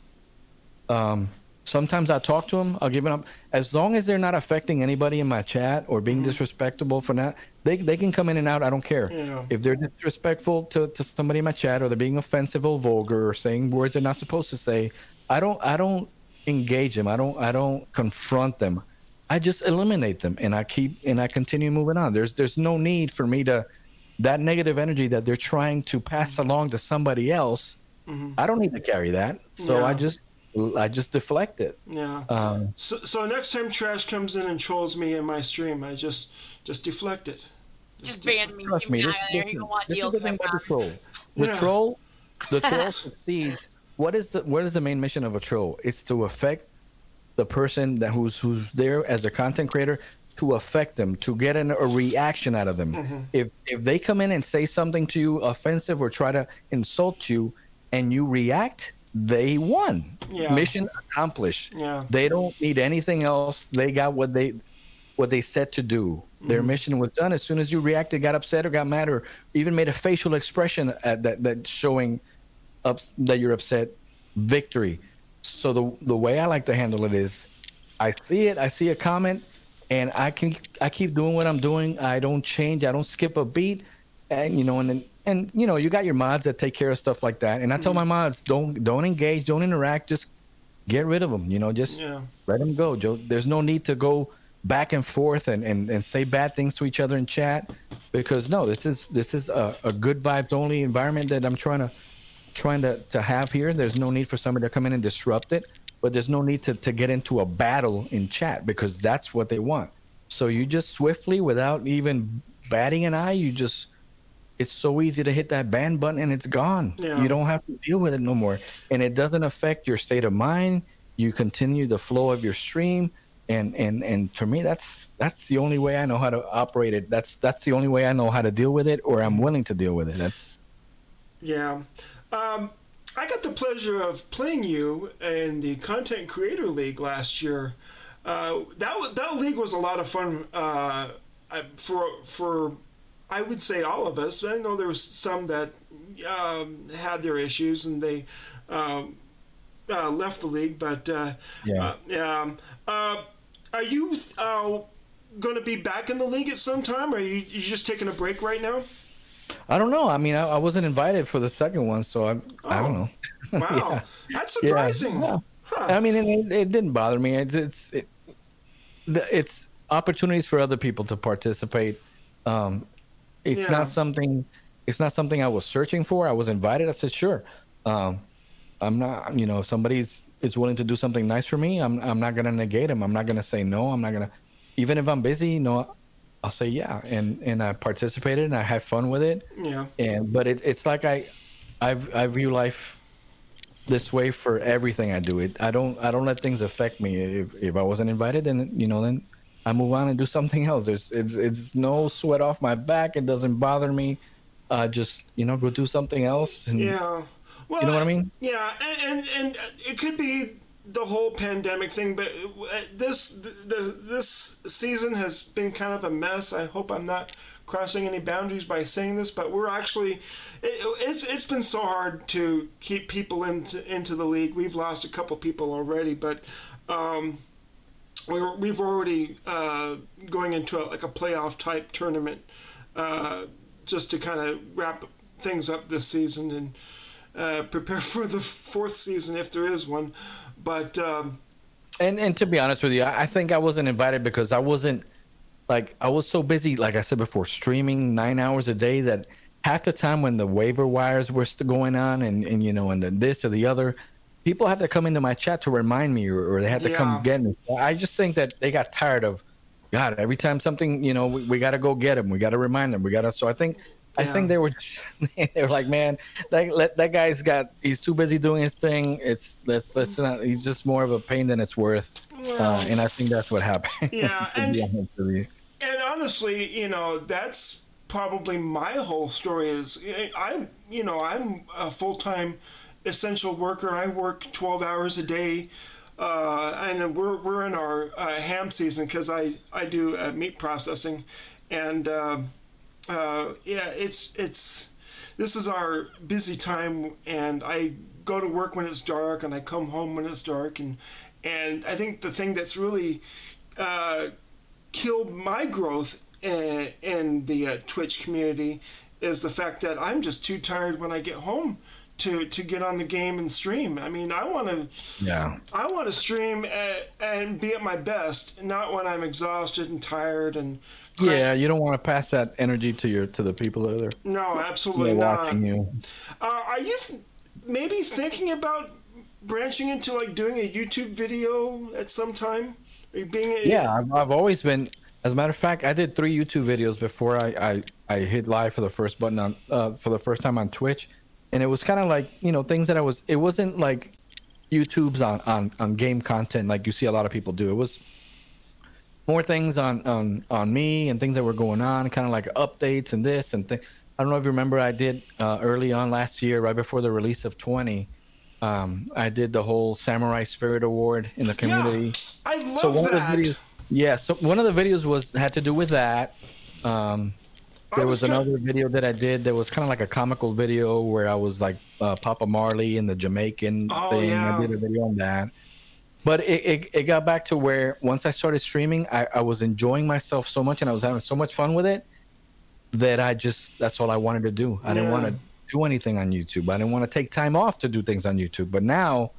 Um, sometimes I talk to them. I'll give it up. As long as they're not affecting anybody in my chat or being disrespectful for that, they they can come in and out. I don't care. Yeah. If they're disrespectful to, to somebody in my chat or they're being offensive or vulgar or saying words they're not supposed to say, I don't I don't engage them. I don't I don't confront them. I just eliminate them and I keep and I continue moving on. There's there's no need for me to that negative energy that they're trying to pass along to somebody else. I don't need to carry that. So I just I just deflect it. Yeah. Um, So, so next time trash comes in and trolls me in my stream, I just just deflect it. Just ban me. trust Get me, me this, out of this, there. You don't want this is the thing about the troll. The Yeah. troll, the troll succeeds. What is the what is the main mission of a troll? It's to affect the person that who's who's there as a content creator to affect them, to get an, a reaction out of them. Mm-hmm. If if they come in and say something to you offensive or try to insult you, and you react, they won. Yeah. Mission accomplished. Yeah. They don't need anything else. They got what they what they set to do. Their Mm-hmm. mission was done. As soon as you reacted, got upset or got mad, or even made a facial expression at that that showing up that you're upset, victory. So the the way I like to handle it is, I see it, I see a comment, and I can I keep doing what I'm doing. I don't change. I don't skip a beat, and you know, and then and you know, you got your mods that take care of stuff like that. And I tell mm-hmm. my mods, don't don't engage, don't interact, just get rid of them. You know, just Yeah. let them go, Joe. There's no need to go back and forth and, and, and say bad things to each other in chat because no, this is this is a, a good vibes only environment that I'm trying to trying to, to have here. There's no need for somebody to come in and disrupt it, but there's no need to, to get into a battle in chat because that's what they want. So you just swiftly, without even batting an eye, you just it's so easy to hit that ban button and it's gone. Yeah. You don't have to deal with it no more. And it doesn't affect your state of mind. You continue the flow of your stream. And, and and for me that's that's the only way I know how to operate it. That's that's the only way I know how to deal with it or I'm willing to deal with it. That's Yeah. Um, I got the pleasure of playing you in the Content Creator League last year. Uh, that that league was a lot of fun uh, for for I would say all of us. I know there was some that um, had their issues and they um, uh, left the league, but uh, Yeah. uh, yeah. um, Uh, are you uh, going to be back in the league at some time? Or are you you just taking a break right now? I don't know. I mean, I, I wasn't invited for the second one, so I I Oh. don't know. Wow, Yeah. that's surprising. Yeah. Huh. I mean, it, it didn't bother me. It's it's it, the- it's opportunities for other people to participate. Um, it's Yeah. not something. It's not something I was searching for. I was invited. I said sure. Um, I'm not. You know, if somebody's is willing to do something nice for me, I'm I'm not gonna negate them. I'm not gonna say no. I'm not gonna, even if I'm busy. You know, I'll say yeah. And and I participated and I had fun with it Yeah. and but it, it's like I, I I view life this way for everything I do. It I don't I don't let things affect me. If if I wasn't invited, then you know then I move on and do something else. There's it's it's no sweat off my back. It doesn't bother me. Uh, just you know go do something else. And, Yeah. Well, You know what I mean? Yeah, and and, and it could be the whole pandemic thing, but uh, this the, this season has been kind of a mess. I hope I'm not crossing any boundaries by saying this, but we're actually it, it's it's been so hard to keep people into into the league. We've lost a couple people already, but um, we're, we've already uh, going into a, like a playoff type tournament uh, just to kind of wrap things up this season and uh, prepare for the fourth season if there is one. But um, And and to be honest with you, I think I wasn't invited because I wasn't like I was so busy, like I said before, streaming nine hours a day that half the time when the waiver wires were still going on and, and you know and the this or the other, people had to come into my chat to remind me or, or they had to Yeah. come get me. I just think that they got tired of God, every time something, you know, we, we got to go get them, We got to remind them. We got to. So I think, I think they were, just, they were like, man, that that guy's got, he's too busy doing his thing. It's let's let's not. He's just more of a pain than it's worth. Uh, and I think that's what happened. Yeah, and- be honest with you. and honestly, you know, that's probably my whole story. Is I'm, you know, I'm a full time essential worker. I work 12 hours a day. Uh, and we're, we're in our uh, ham season because I, I do uh, meat processing, and uh, yeah, it's it's this is our busy time, and I go to work when it's dark, and I come home when it's dark, and and I think the thing that's really uh, killed my growth in, in the uh, Twitch community is the fact that I'm just too tired when I get home to to get on the game and stream. I mean, I want to Yeah. I want to stream at, and be at my best, not when I'm exhausted and tired and Yeah, you don't want to pass that energy to your to the people that are there. no, absolutely not. watching you. Uh, are you th- maybe thinking about branching into like doing a YouTube video at some time? Are you being a, Yeah, I've, I've always been. As a matter of fact, I did three YouTube videos before I I, I hit live for the first button on uh, for the first time on Twitch, and it was kind of like you know things that I was. It wasn't like YouTube's on on on game content like you see a lot of people do. It was more things on on on me and things that were going on, kind of like updates and this and thing. I don't know if you remember, I did uh, early on last year, right before the release of 20. Um, I did the whole Samurai Spirit Award in the community I love so one that. of the videos yeah so one of the videos was had to do with that um there was was another video that i did that was kind of like a comical video where i was like uh, papa marley and the jamaican Oh, thing. Yeah. i did a video on that. But it, it, it got back to where once i started streaming I, I was enjoying myself so much and i was having so much fun with it that i just that's all i wanted to do. I didn't want to do anything on youtube. I didn't want to take time off to do things on youtube. But now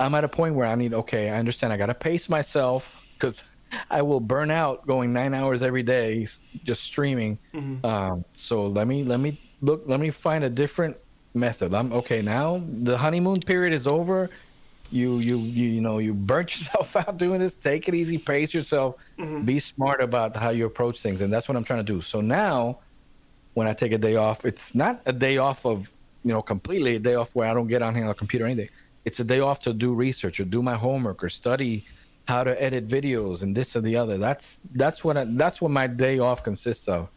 I'm at a point where I need okay, I understand I got to pace myself cuz I will burn out going 9 hours every day just streaming. Mm-hmm. Um, so let me let me look let me find a different method. I'm okay now. The honeymoon period is over. You you you you know, you burnt yourself out doing this. Take it easy, pace yourself. Mm-hmm. Be smart about how you approach things and that's what I'm trying to do. So now when I take a day off, it's not a day off of you know completely a day off where I don't get on here on the computer or anything. It's a day off to do research or do my homework or study how to edit videos and this or the other. That's that's what I, that's what my day off consists of.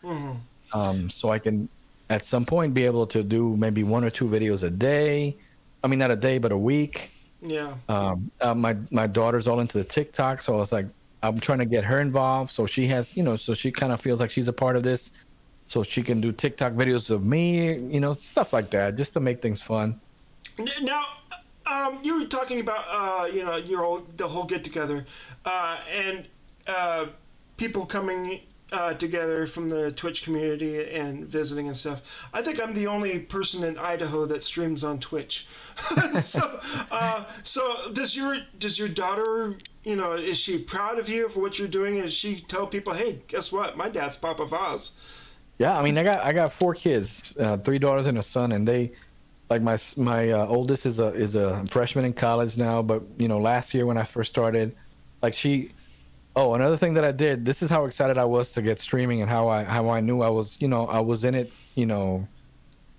Um, so I can at some point be able to do maybe one or two videos a day. I mean, not a day, but a week. Yeah. Um, uh, my my daughter's all into the TikTok, so I was like, I'm trying to get her involved, so she has, you know, so she kind of feels like she's a part of this, so she can do TikTok videos of me, you know, stuff like that, just to make things fun. Now, um, you were talking about uh, you know your the whole get together, uh, and uh, people coming uh, together from the Twitch community and visiting and stuff. I think I'm the only person in Idaho that streams on Twitch. so, uh, so does your does your daughter? You know, is she proud of you for what you're doing? Does she tell people, "Hey, guess what? My dad's Papa Vaz." Yeah, I mean, I got I got four kids, uh, three daughters and a son, and they, like my my uh, oldest is a is a freshman in college now, but you know, last year when I first started, like she, oh, another thing that I did. This is how excited I was to get streaming and how I how I knew I was, you know, I was in it, you know,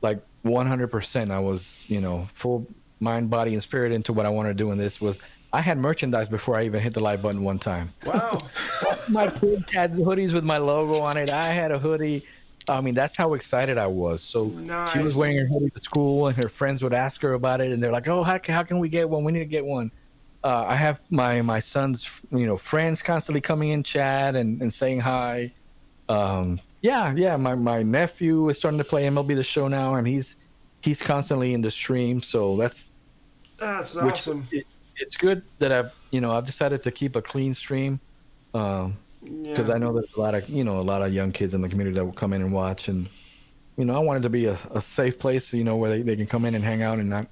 like 100%. I was, you know, full mind, body, and spirit into what I wanted to do. And this was, I had merchandise before I even hit the like button one time. Wow. my kid had hoodies with my logo on it. I had a hoodie. I mean, that's how excited I was. So she was wearing her hoodie to school, and her friends would ask her about it, and they're like, "Oh, how can, how can we get one? We need to get one." Uh, I have my my son's you know friends constantly coming in chat and, and saying hi. Um, yeah, yeah. My my nephew is starting to play MLB the Show now, and he's he's constantly in the stream. So that's That's awesome. it, it's good that I've you know I've decided to keep a clean stream. Um, because Yeah. I know there's a lot of you know a lot of young kids in the community that will come in and watch, and you know I want it to be a, a safe place, you know, where they, they can come in and hang out and not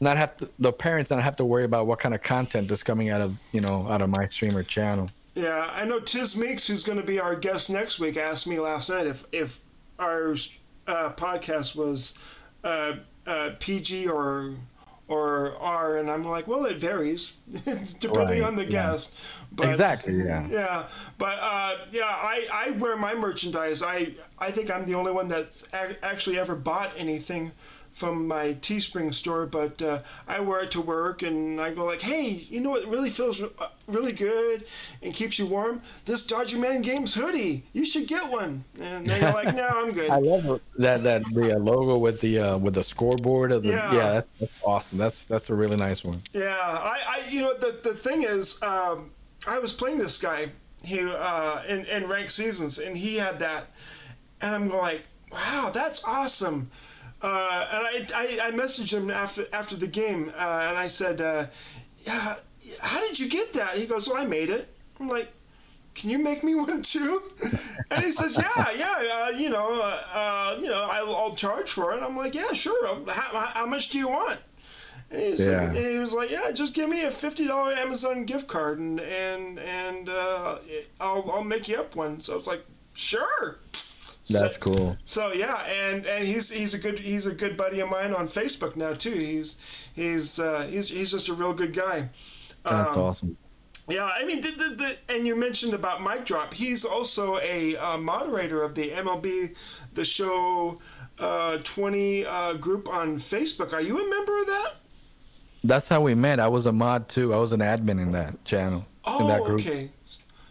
not have to the parents not have to worry about what kind of content is coming out of you know out of my streamer channel. Yeah, I know Tiz Meeks, who's going to be our guest next week, asked me last night if if our uh, podcast was uh, uh, PG or or R, and I'm like, well, it varies depending Right, on the yeah. guest. But, exactly. Yeah. Yeah, but uh, yeah, I, I wear my merchandise. I I think I'm the only one that's ac- actually ever bought anything from my Teespring store, but uh, I wear it to work, and I go like, hey, you know what really feels uh, really good and keeps you warm? This Dodger Man Games hoodie. You should get one. And then you're like, no, I'm good. I love that that the uh, logo with the uh, with the scoreboard of the Yeah. yeah, that's, that's awesome. That's that's a really nice one. Yeah, I, I you know the the thing is, um, I was playing this guy who uh, in in ranked seasons, and he had that, and I'm like, wow, that's awesome. Uh, and I, I I messaged him after after the game, uh, and I said, uh, yeah, how did you get that? He goes, well, I made it. I'm like. Can you make me one too? And he says, "Yeah, yeah, uh, you know, uh, uh, you know, I'll, I'll charge for it." I'm like, "Yeah, sure. How, how- much do you want?" And he, was Yeah. like, he was like, "Yeah, just give me a fifty dollar Amazon gift card, and and and uh, I'll I'll make you up one." So it's like, "Sure." That's so, cool. So yeah, and and he's he's a good he's a good buddy of mine on Facebook now too. He's he's uh, he's he's just a real good guy. That's Um, awesome. Yeah, I mean, the, the, the, and you mentioned about Mike Drop. He's also a uh, moderator of the MLB The Show uh, 20 uh, group on Facebook. Are you a member of that? That's how we met. I was a mod too. I was an admin in that channel in that Oh, group okay.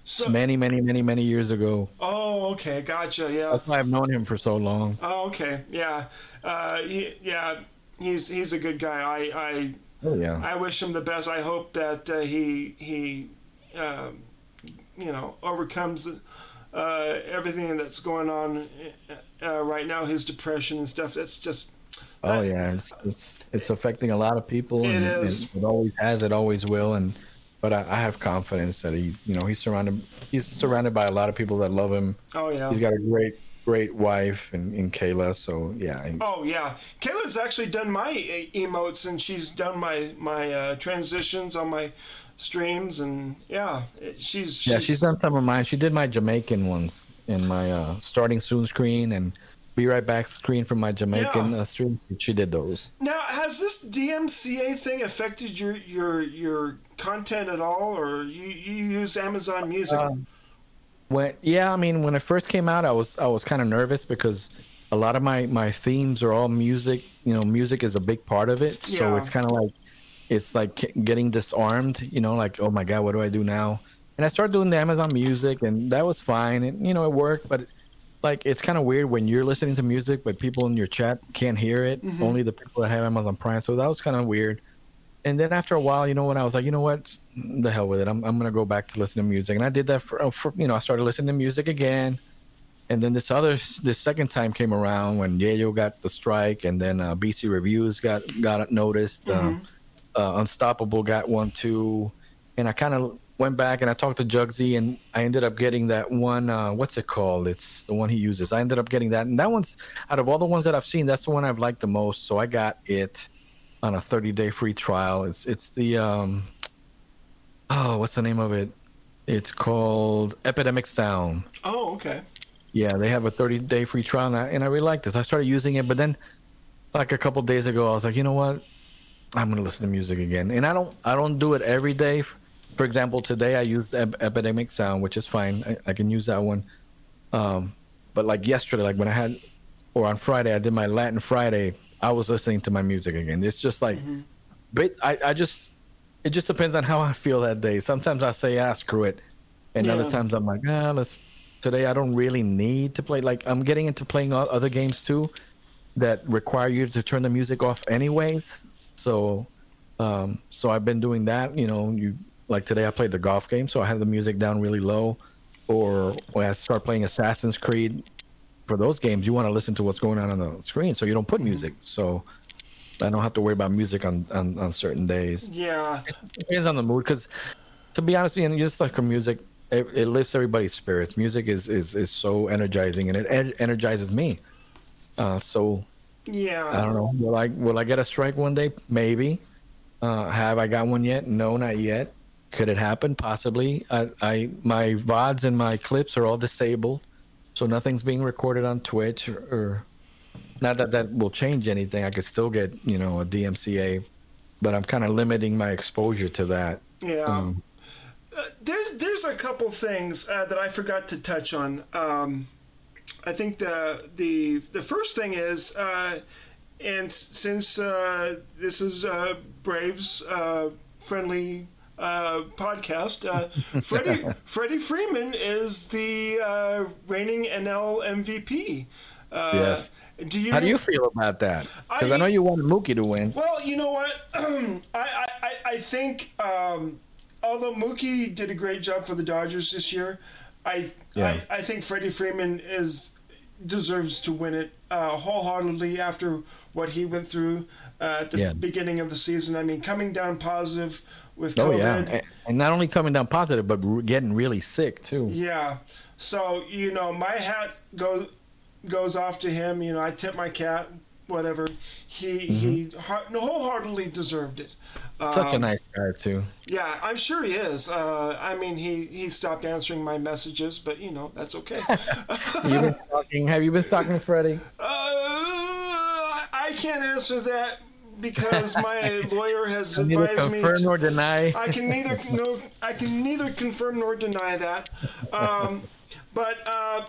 So, many many many many years ago. oh, okay, gotcha. Yeah. That's why I've known him for so long. Oh, okay. Yeah. Uh, he, yeah. He's he's a good guy. I I Oh yeah. I wish him the best. I hope that uh, he he, um, you know, overcomes uh, everything that's going on uh, right now. His depression and stuff. That's just. Oh yeah, it's it's, it's affecting a lot of people. It and, is. and it always has. It always will. And but I, I have confidence that he's you know he's surrounded he's surrounded by a lot of people that love him. Oh yeah. He's got a great great wife in, in Kayla. So yeah, Oh yeah, Kayla's actually done my emotes and she's done my my uh, transitions on my streams and yeah, she's, she's yeah. She's done some of mine. She did my Jamaican ones in my uh, starting soon screen and be right back screen from my Jamaican Yeah. uh, stream. She did those. Now, has this DMCA thing affected your your your content at all, or you you use Amazon Music? Um, When yeah, I mean when it first came out, I was I was kind of nervous because a lot of my my themes are all music. You know, music is a big part of it. So it's kind of like it's like getting disarmed. You know, like oh my god, what do I do now? And I started doing the Amazon Music, and that was fine. And you know, it worked, but. Like it's kind of weird when you're listening to music, but people in your chat can't hear it. Only the people that have Amazon Prime. So that was kind of weird. And then after a while, you know, when I was like, you know what, the hell with it, I'm I'm gonna go back to listening to music. And I did that for, for you know, I started listening to music again. And then this other, this second time came around when Yayo got the strike, and then uh, BC Reviews got got noticed. Uh, uh, Unstoppable got one too, and I kind of went back and I talked to Jugsy, and I ended up getting that one. Uh, what's it called? It's the one he uses. I ended up getting that, and that one's out of all the ones that I've seen, that's the one I've liked the most. So I got it on a 30 day free trial. It's it's the um, oh, what's the name of it? It's called Epidemic Sound. Oh, okay. Yeah, they have a 30 day free trial, and I, and I really like this. I started using it, but then, like a couple days ago, I was like, you know what? I'm gonna listen to music again, and I don't I don't do it every day. For example, today I used Ep- Epidemic Sound, which is fine. I, I can use that one. Um, but like yesterday, like when I had, or on Friday, I did my Latin Friday. I was listening to my music again. It's just like, but I, I just, it just depends on how I feel that day. Sometimes I say, ah, screw it, and other times I'm like, ah, let's. Today I don't really need to play. Like I'm getting into playing other games too, that require you to turn the music off anyways. So, um, so I've been doing that. You know, you like today I played the golf game, so I had the music down really low. Or when I start playing Assassin's Creed, for those games you want to listen to what's going on on the screen, so you don't put music. So I don't have to worry about music on on, on certain days. Yeah. it Depends on the mood, because to be honest, with you, just like for music, it, it lifts everybody's spirits. Music is is is so energizing, and it en- energizes me. Uh, so Yeah. I don't know. Will I will I get a strike one day? Maybe. Uh, have I got one yet? No, not yet. Could it happen? Possibly. I, I my vods and my clips are all disabled, so nothing's being recorded on Twitch or, or not that that will change anything. I could still get you know a DMCA, but I'm kind of limiting my exposure to that. Yeah. Um, Uh, there, there's a couple things uh, that I forgot to touch on. Um, I think the the the first thing is, uh, and s- since uh, this is uh, Braves uh, friendly uh, podcast, uh, Freddie Freddie Freeman is the uh, reigning NL MVP. Uh, Yes. Do you? how do you feel about that? Because I, I- know you wanted Mookie to win. Well, you know what? I, I, I- think um, although Mookie did a great job for the Dodgers this year, I Yeah. I, I think Freddie Freeman is deserves to win it uh, wholeheartedly after what he went through uh, at the Yeah. beginning of the season. I mean, coming down positive with Oh COVID. yeah, and, not only coming down positive, but getting really sick too. Yeah. So you know, my hat goes goes off to him. You know, I tip my cat. Whatever. He he heart, wholeheartedly deserved it. Mm-hmm. Such a Um, nice guy too. Yeah, I'm sure he is. Uh, I mean, he he stopped answering my messages, but you know that's okay. You've been stalking. Have you been stalking Freddie? uh, I can't answer that because my lawyer has advised me. confirm to- nor deny. I can neither no, I can neither confirm nor deny that. Um, but uh,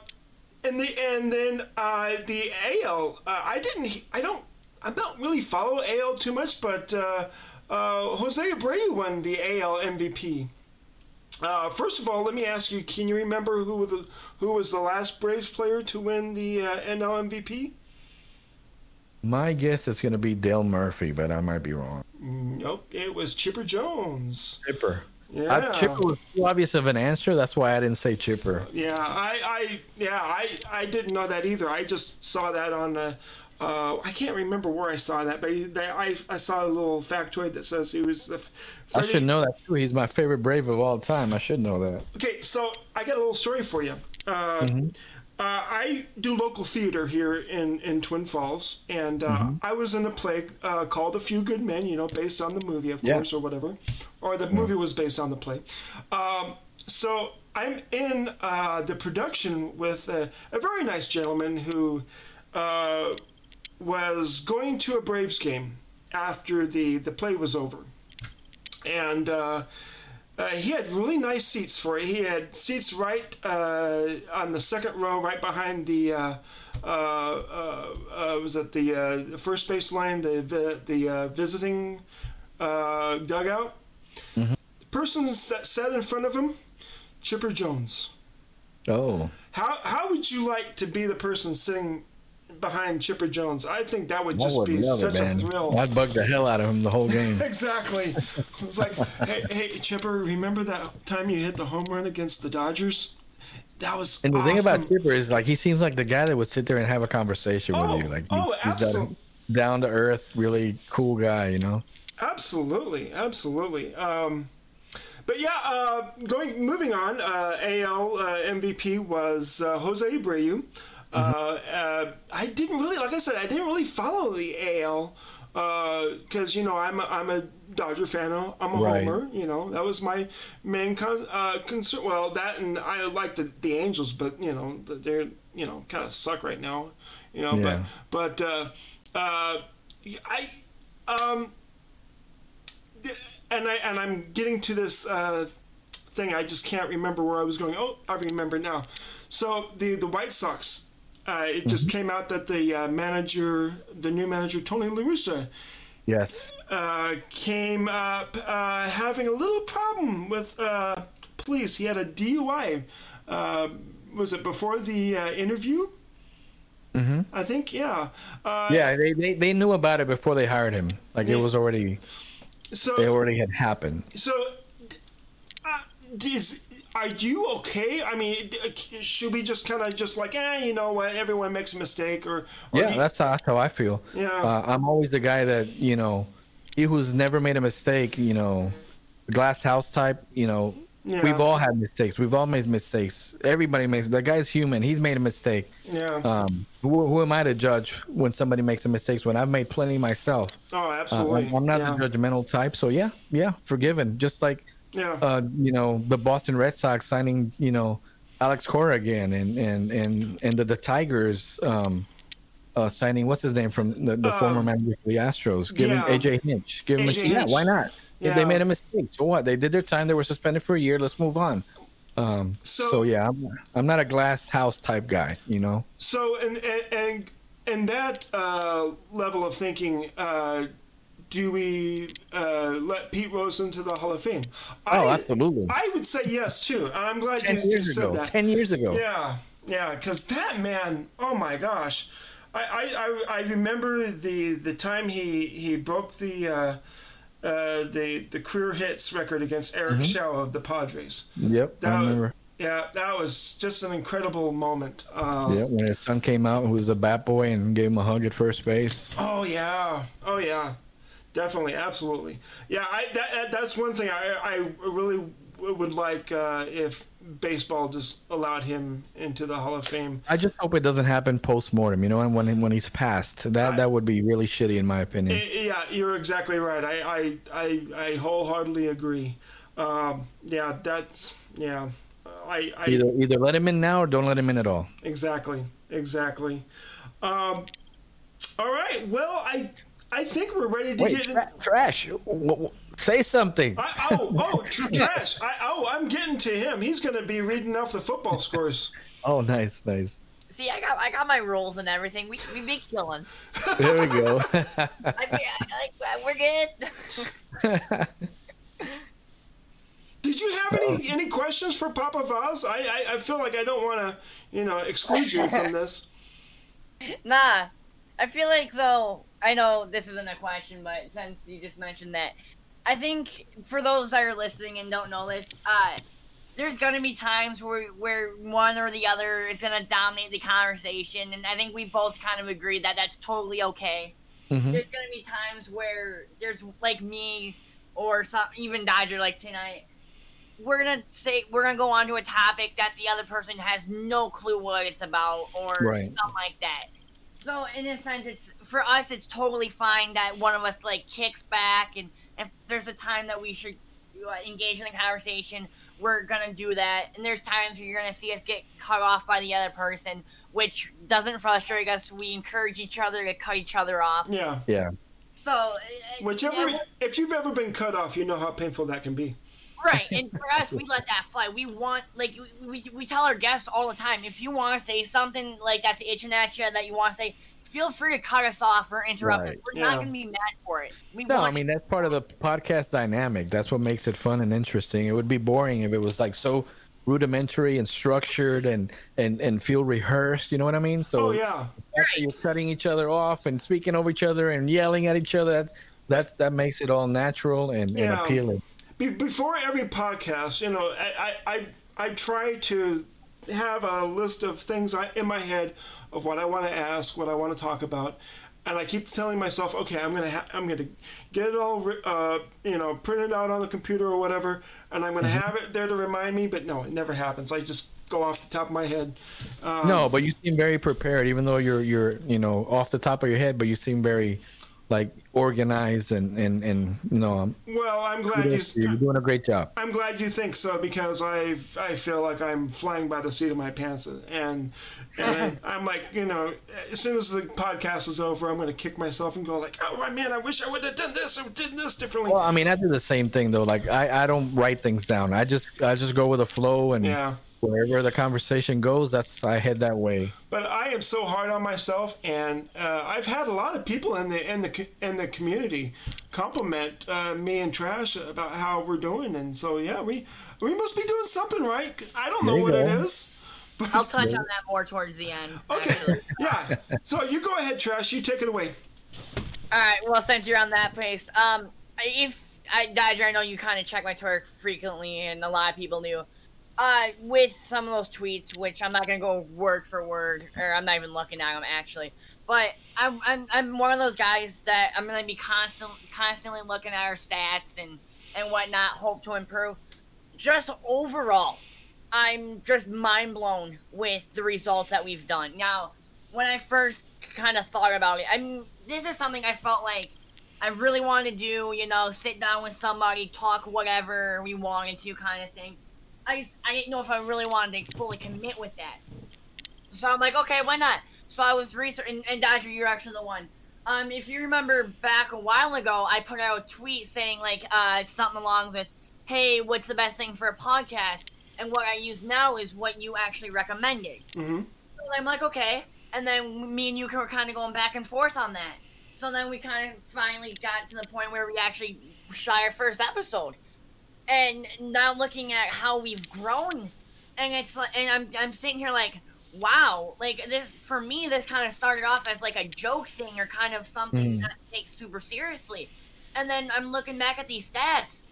in the and then uh, the AL, uh, I didn't. I don't. I don't really follow AL too much, but uh, uh, Jose Abreu won the AL MVP. Uh, first of all, let me ask you: Can you remember who the who was the last Braves player to win the uh, NL MVP? My guess is going to be Dale Murphy, but I might be wrong. Nope, it was Chipper Jones. Chipper. Yeah. Uh, Chipper was too obvious of an answer. That's why I didn't say Chipper. Yeah, I, I, yeah, I, I didn't know that either. I just saw that on, uh, uh, I can't remember where I saw that, but he, they, I, I saw a little factoid that says he was the. I should know that too. He's my favorite Brave of all time. I should know that. Okay, so I got a little story for you. Uh, Mm-hmm. Uh, I do local theater here in, in Twin Falls, and uh, Mm-hmm. I was in a play uh, called A Few Good Men, you know, based on the movie, of Yeah. course, or whatever. Or the movie was based on the play. Um, so I'm in uh, the production with a, a very nice gentleman who uh, was going to a Braves game after the, the play was over. And uh, he had really nice seats for it. He had seats right uh, on the second row, right behind the. Uh, uh, uh, uh, was it the, uh, first base line, the the uh, visiting uh, dugout? The person that sat in front of him, Chipper Jones. Oh, How how would you like to be the person sitting behind Chipper Jones? I think that would I just be love such it, a thrill. I'd bug the hell out of him the whole game. exactly. It's like, hey, hey, Chipper, remember that time you hit the home run against the Dodgers? That was And the awesome. thing about Chipper is like he seems like the guy that would sit there and have a conversation Oh, with you. Like he- oh, he's that down to earth, really cool guy. You know. Absolutely, absolutely. Um, but yeah, uh, going moving on. Uh, AL uh, MVP was uh, Jose Abreu. Uh, uh, I didn't really, like I said, I didn't really follow the AL because you know I'm a, I'm a Dodger fan. I'm a Right. homer. You know that was my main con- uh, concern. Well, that and I like the the Angels, but you know they're you know kind of suck right now. You know, Yeah. but but uh, uh, I um and I and I'm getting to this uh, thing. I just can't remember where I was going. Oh, I remember now. So the the White Sox. Uh, it just came out that the uh, manager, the new manager Tony La Russa, Yes. uh, came up uh, having a little problem with uh, police. He had a DUI. Uh, was it before the uh, interview? Mm-hmm. I think, yeah. Uh, Yeah, they, they they knew about it before they hired him. Like Yeah. it was already So they already had happened. So, uh, is are you okay? I mean, uh, should we just kind of just like, eh, you know what? Everyone makes a mistake, or, or Yeah, you- that's how, that's how I feel. Yeah. Uh, I'm always the guy that you know, he who's never made a mistake. You know, glass house type. You know, Yeah. we've all had mistakes. We've all made mistakes. Everybody makes. That guy's human. He's made a mistake. yeah. Um, who, who am I to judge when somebody makes a mistake when I've made plenty myself? oh, Uh, absolutely. I'm, I'm not yeah. the judgmental type, so yeah, yeah, forgiven. Just like Yeah. uh, you know, the Boston Red Sox signing, you know, Alex Cora again, and and and and the, the Tigers um, uh, signing what's his name from the, the former manager of the Astros, give Um, yeah. him AJ Hinch, give him a AJ yeah, why not? Yeah. they made a mistake, so what? They did their time. They were suspended for a year. Let's move on. Um, So- so, yeah, I'm, I'm not a glass house type guy, you know. So, and and and, and that uh, level of thinking, uh, do we uh, let Pete Rose into the Hall of Fame? Oh, I, absolutely. I would say yes too. I'm glad Ten you, years said ago. that. Ten years ago. Yeah, yeah, because that man, oh my gosh, I, I, I, I remember the the time he he broke the uh, uh, the the career hits record against Eric Show of the Padres. Yep, That I was- remember. Yeah, that was just an incredible moment. Uh, Yeah, when his son came out, who was a bat boy, and gave him a hug at first base. Oh yeah, oh yeah, definitely, absolutely. Yeah, I that, that that's one thing I I really would like uh, if baseball just allowed him into the Hall of Fame. I just hope it doesn't happen post mortem. You know, and when when he's passed, that that would be really shitty in my opinion. I- Yeah, you're exactly right. I I I, I wholeheartedly agree. Um, yeah, that's yeah. I, I Either either let him in now or don't let him in at all. exactly exactly. Um, all right. Well, I I think we're ready to Wait, get. in- tra- trash. W- w- Say something. I, oh, oh, tr- trash! I, oh, I'm getting to him. He's going to be reading off the football scores. Oh, nice, nice. See, I got I got my rules and everything. We we be killing. There we go. I mean, I, like we're good. Did you have any any questions for Papa Vaz? I, I I feel like I don't want to, you know, exclude you from this. Nah, I feel like though I know this isn't a question, but since you just mentioned that, I think for those that are listening and don't know this, uh, there's gonna be times where where one or the other is gonna dominate the conversation, and I think we both kind of agree that that's totally okay. Mhm. There's gonna be times where there's like me or some even Dodger like tonight. We're gonna say we're gonna go on to a topic that the other person has no clue what it's about or Right. something like that. So in a sense, it's for us, it's totally fine that one of us like kicks back, and if there's a time that we should uh, engage in the conversation, we're gonna do that. And there's times where you're gonna see us get cut off by the other person, which doesn't frustrate us. We encourage each other to cut each other off. Yeah. yeah. So uh, Whichever, yeah, if you've ever been cut off, you know how painful that can be. right, and for us, we let that fly. We want, like, we, we, we tell our guests all the time, if you want to say something like that's itching at you that you want to say, feel free to cut us off or interrupt Right. us. We're Yeah. not going to be mad for it. We No, I mean that's part of the podcast dynamic. That's what makes it fun and interesting. It would be boring if it was like so rudimentary and structured and and and feel rehearsed. You know what I mean? So Oh yeah. you're cutting each other off and speaking over each other and yelling at each other. That that, that makes it all natural and, and appealing. Be- before every podcast, you know, I, I, I, I try to have a list of things I, in my head of what I want to ask, what I want to talk about, and I keep telling myself, okay, I'm gonna, ha- I'm gonna get it all, uh, you know, printed out on the computer or whatever, and I'm gonna have it there to remind me. But no, it never happens. I just go off the top of my head. Um, No, but you seem very prepared, even though you're you're you know off the top of your head, but you seem very like organized and and and you know um, Well, I'm glad you. you're doing a great job. I'm glad you think so because I I feel like I'm flying by the seat of my pants and and I'm like you know as soon as the podcast is over I'm going to kick myself and go like oh my man I wish I would have done this or did this differently. Well, I mean, I do the same thing though. Like I, I don't write things down. I just I just go with the flow and Yeah. Wherever the conversation goes, that's I head that way. But I am so hard on myself, and uh, I've had a lot of people in the in the in the community compliment uh, me and Trash about how we're doing, and so yeah, we we must be doing something right. I don't know There you what it go. is. I'll touch on that more towards the end. Okay, actually. yeah. So you go ahead, Trash. You take it away. All right. Well, since you're on that pace, um, if I Dodger, I know you kind of check my Twitter frequently, and a lot of people do. Uh, with some of those tweets, which I'm not gonna go word for word, or I'm not even looking at them actually. But I'm, I'm, I'm one of those guys that I'm gonna be constant, constantly looking at our stats and and whatnot, hope to improve. Just overall, I'm just mind blown with the results that we've done. Now, when I first kind of thought about it, I mean, this is something I felt like I really wanted to do. You know, sit down with somebody, talk whatever we wanted to, kind of thing. I I didn't know if I really wanted to fully commit with that. So I'm like, okay, why not? So I was researching, and, and Dodger, you're actually the one. Um, if you remember back a while ago, I put out a tweet saying like uh, something along with, "Hey, what's the best thing for a podcast?" And what I use now is what you actually recommended. hmm So I'm like, okay. And then me and you were kind of going back and forth on that. So then we kind of finally got to the point where we actually shot our first episode. And now looking at how we've grown, and it's like, and I'm, I'm sitting here like, wow, like this for me, this kind of started off as like a joke thing or kind of something Mm. not to take super seriously. And then I'm looking back at these stats,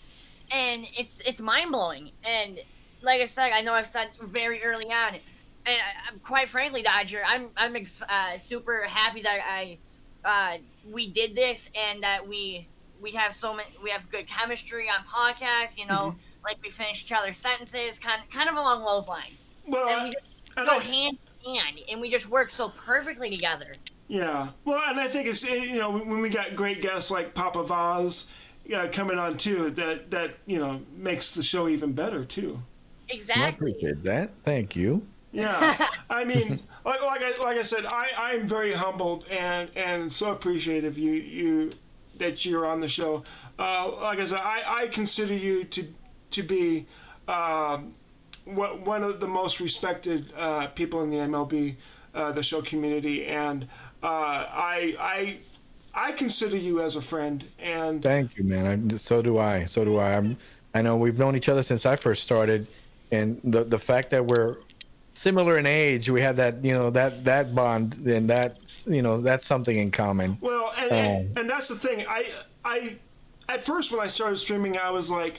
and it's it's mind blowing. And like I said, I know I've said very early on, and I, I'm quite frankly, Dodger, I'm I'm ex- uh, super happy that I uh, we did this and that we we have so many we have good chemistry on podcasts. You know, like we finish each other's sentences, kind kind of along those lines, Well, and I- we just and go I- hand in hand, and we just work so perfectly together. Yeah. Well, and I think it's you know when we got great guests like Papa Vaz uh, coming on too, that that you know makes the show even better too. Exactly I appreciate that. Thank you. Yeah. I mean, like like I, like I said, I I am very humbled and and so appreciative you you that you're on the show. Uh, like I said, I I consider you to to be. Um, one of the most respected uh, people in the MLB, uh, the show community, and uh, I I I consider you as a friend, and Thank you, man. I, so do I. So do I. I'm, I know we've known each other since I first started, and the the fact that we're similar in age, we have that you know that that bond, and that you know that's something in common. Well, and, and, Oh. and that's the thing. I, I, at first when I started streaming, I was like,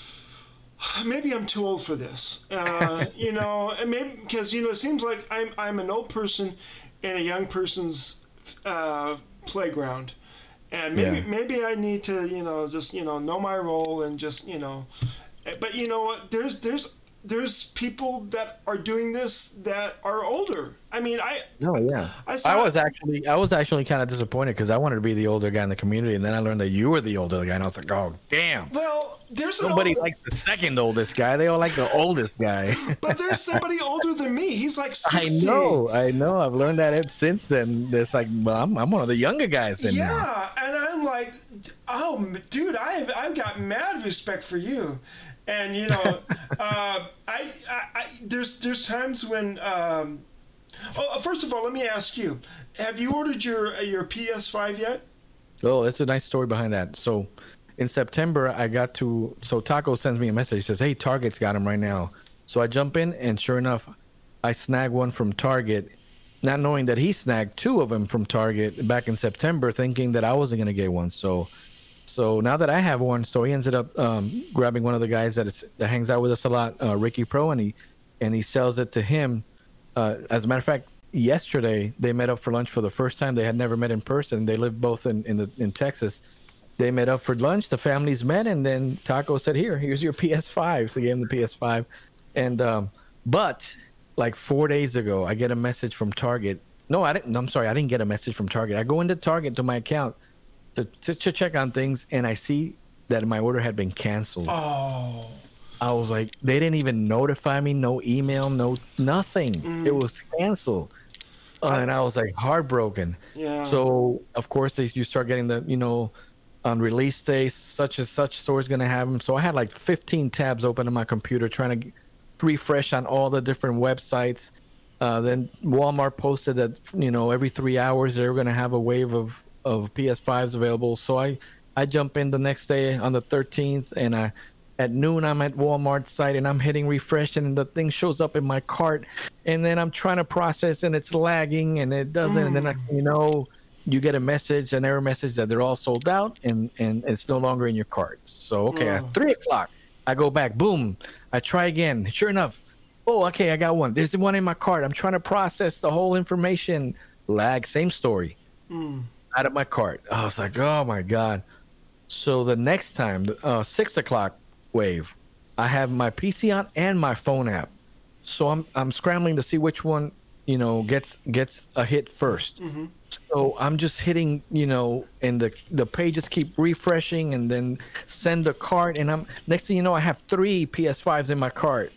maybe I'm too old for this. Uh, you know, and maybe because you know it seems like I'm I'm an old person in a young person's uh, playground, and maybe Yeah. maybe I need to you know just you know know my role and just you know, but you know what? There's there's there's people that are doing this that are older. I mean, I Oh yeah. I I saw was actually I was actually kind of disappointed because I wanted to be the older guy in the community, and then I learned that you were the older guy, and I was like, oh damn. well. There's an Nobody older- likes the second oldest guy. They all like the oldest guy. But there's somebody older than me. He's like 60. I know, I know. I've learned that ever since then. It's like, well, I'm, I'm one of the younger guys in now. Yeah, and I'm like, oh, dude, I've I've got mad respect for you, And you know, uh, I, I, I there's there's times when. Um, oh, first of all, let me ask you: Have you ordered your your PS5 yet? Oh, that's a nice story behind that. So, in September, I got to. So Taco sends me a message. He says, "Hey, Target's got them right now." So I jump in, and sure enough, I snag one from Target, not knowing that he snagged two of them from Target back in September, thinking that I wasn't gonna get one. So, so now that I have one, so he ended up um, grabbing one of the guys that is that hangs out with us a lot, uh, Ricky Pro, and he and he sells it to him. Uh, as a matter of fact, yesterday they met up for lunch for the first time. They had never met in person. They live both in in, the, in Texas. They met up for lunch. The families met, and then Taco said, "Here, here's your PS5." So they gave him the PS5, and um, but like four days ago, I get a message from Target. No, I didn't. I'm sorry, I didn't get a message from Target. I go into Target to my account to, to, to check on things, and I see that my order had been canceled. Oh. I was like, they didn't even notify me, no email, no nothing. Mm. It was canceled. Uh, and I was like heartbroken. Yeah. So of course they, you start getting the you know on release day such and such store is gonna have them. So I had like 15 tabs open on my computer trying to refresh on all the different websites. Uh, then Walmart posted that you know every three hours they were gonna have a wave of of PS5s available. So I I jump in the next day on the 13th and I at noon I'm at Walmart site and I'm hitting refresh and the thing shows up in my cart and then I'm trying to process and it's lagging and it doesn't and then I, mm. you know you get a message an error message that they're all sold out and and it's no longer in your cart. So okay at oh. three o'clock I go back boom I try again. Sure enough oh okay I got one. There's one in my cart. I'm trying to process the whole information. Lag same story mm. Out of my cart. I was like oh my god. So the next time uh, six o'clock wave I have my PC on and my phone app. So I'm I'm scrambling to see which one you know gets gets a hit 1st So I'm just hitting you know, and the the pages keep refreshing, and then send the cart, and I'm next thing you know I have three PS5s in my cart,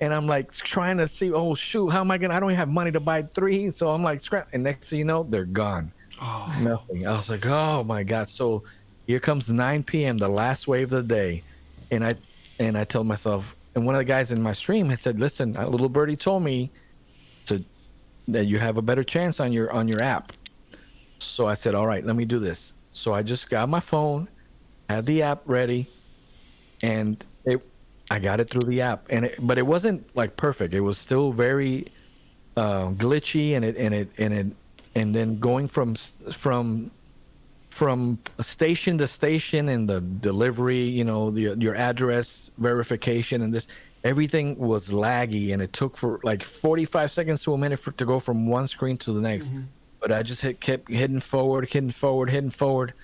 and I'm like trying to see oh shoot how am I gonna I don't even have money to buy three, so I'm like scrap, and next thing you know they're gone, Oh. nothing. I was like oh my god, so here comes 9 p.m. the last wave of the day, and I and I told myself, and one of the guys in my stream had said, listen, a little birdie told me to that you have a better chance on your on your app. So I said, all right, let me do this. So I just got my phone, had the app ready, and it I got it through the app, and it, but it wasn't like perfect. It was still very uh, glitchy, and it and it and it and then going from from from station to station and the delivery, you know, the your address verification and this everything was laggy and it took for like 45 seconds to a minute for to go from one screen to the next. Mm-hmm. But I just hit kept hitting forward, hitting forward, hitting forward.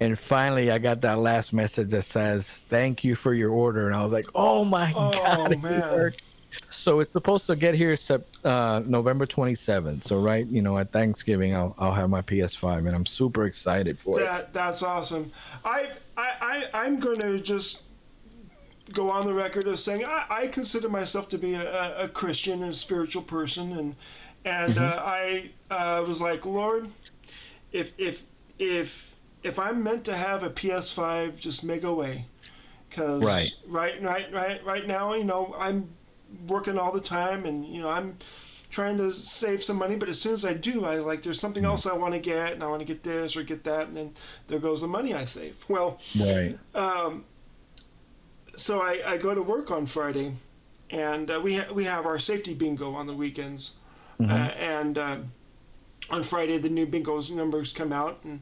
And finally I got that last message that says, Thank you for your order. And I was like, Oh my Oh, god. it worked. So it's supposed to get here uh, November 27th. So right, you know, at Thanksgiving, I'll I'll have my PS5, and I'm super excited for it. That's awesome. I I, I I'm going to just go on the record of saying I, I consider myself to be a, a, Christian and a spiritual person, and and uh, I uh, was like, Lord, if if if if I'm meant to have a PS5, just make a way, because Right. right right right right now, you know, I'm working all the time, and you know, I'm trying to save some money but as soon as i do i like there's something else i want to get and i want to get this or get that and then there goes the money i save. Well Right. so i, I go to work on friday and uh, we, ha- we have our safety bingo on the weekends. Uh, and uh, on friday the new bingo's numbers come out and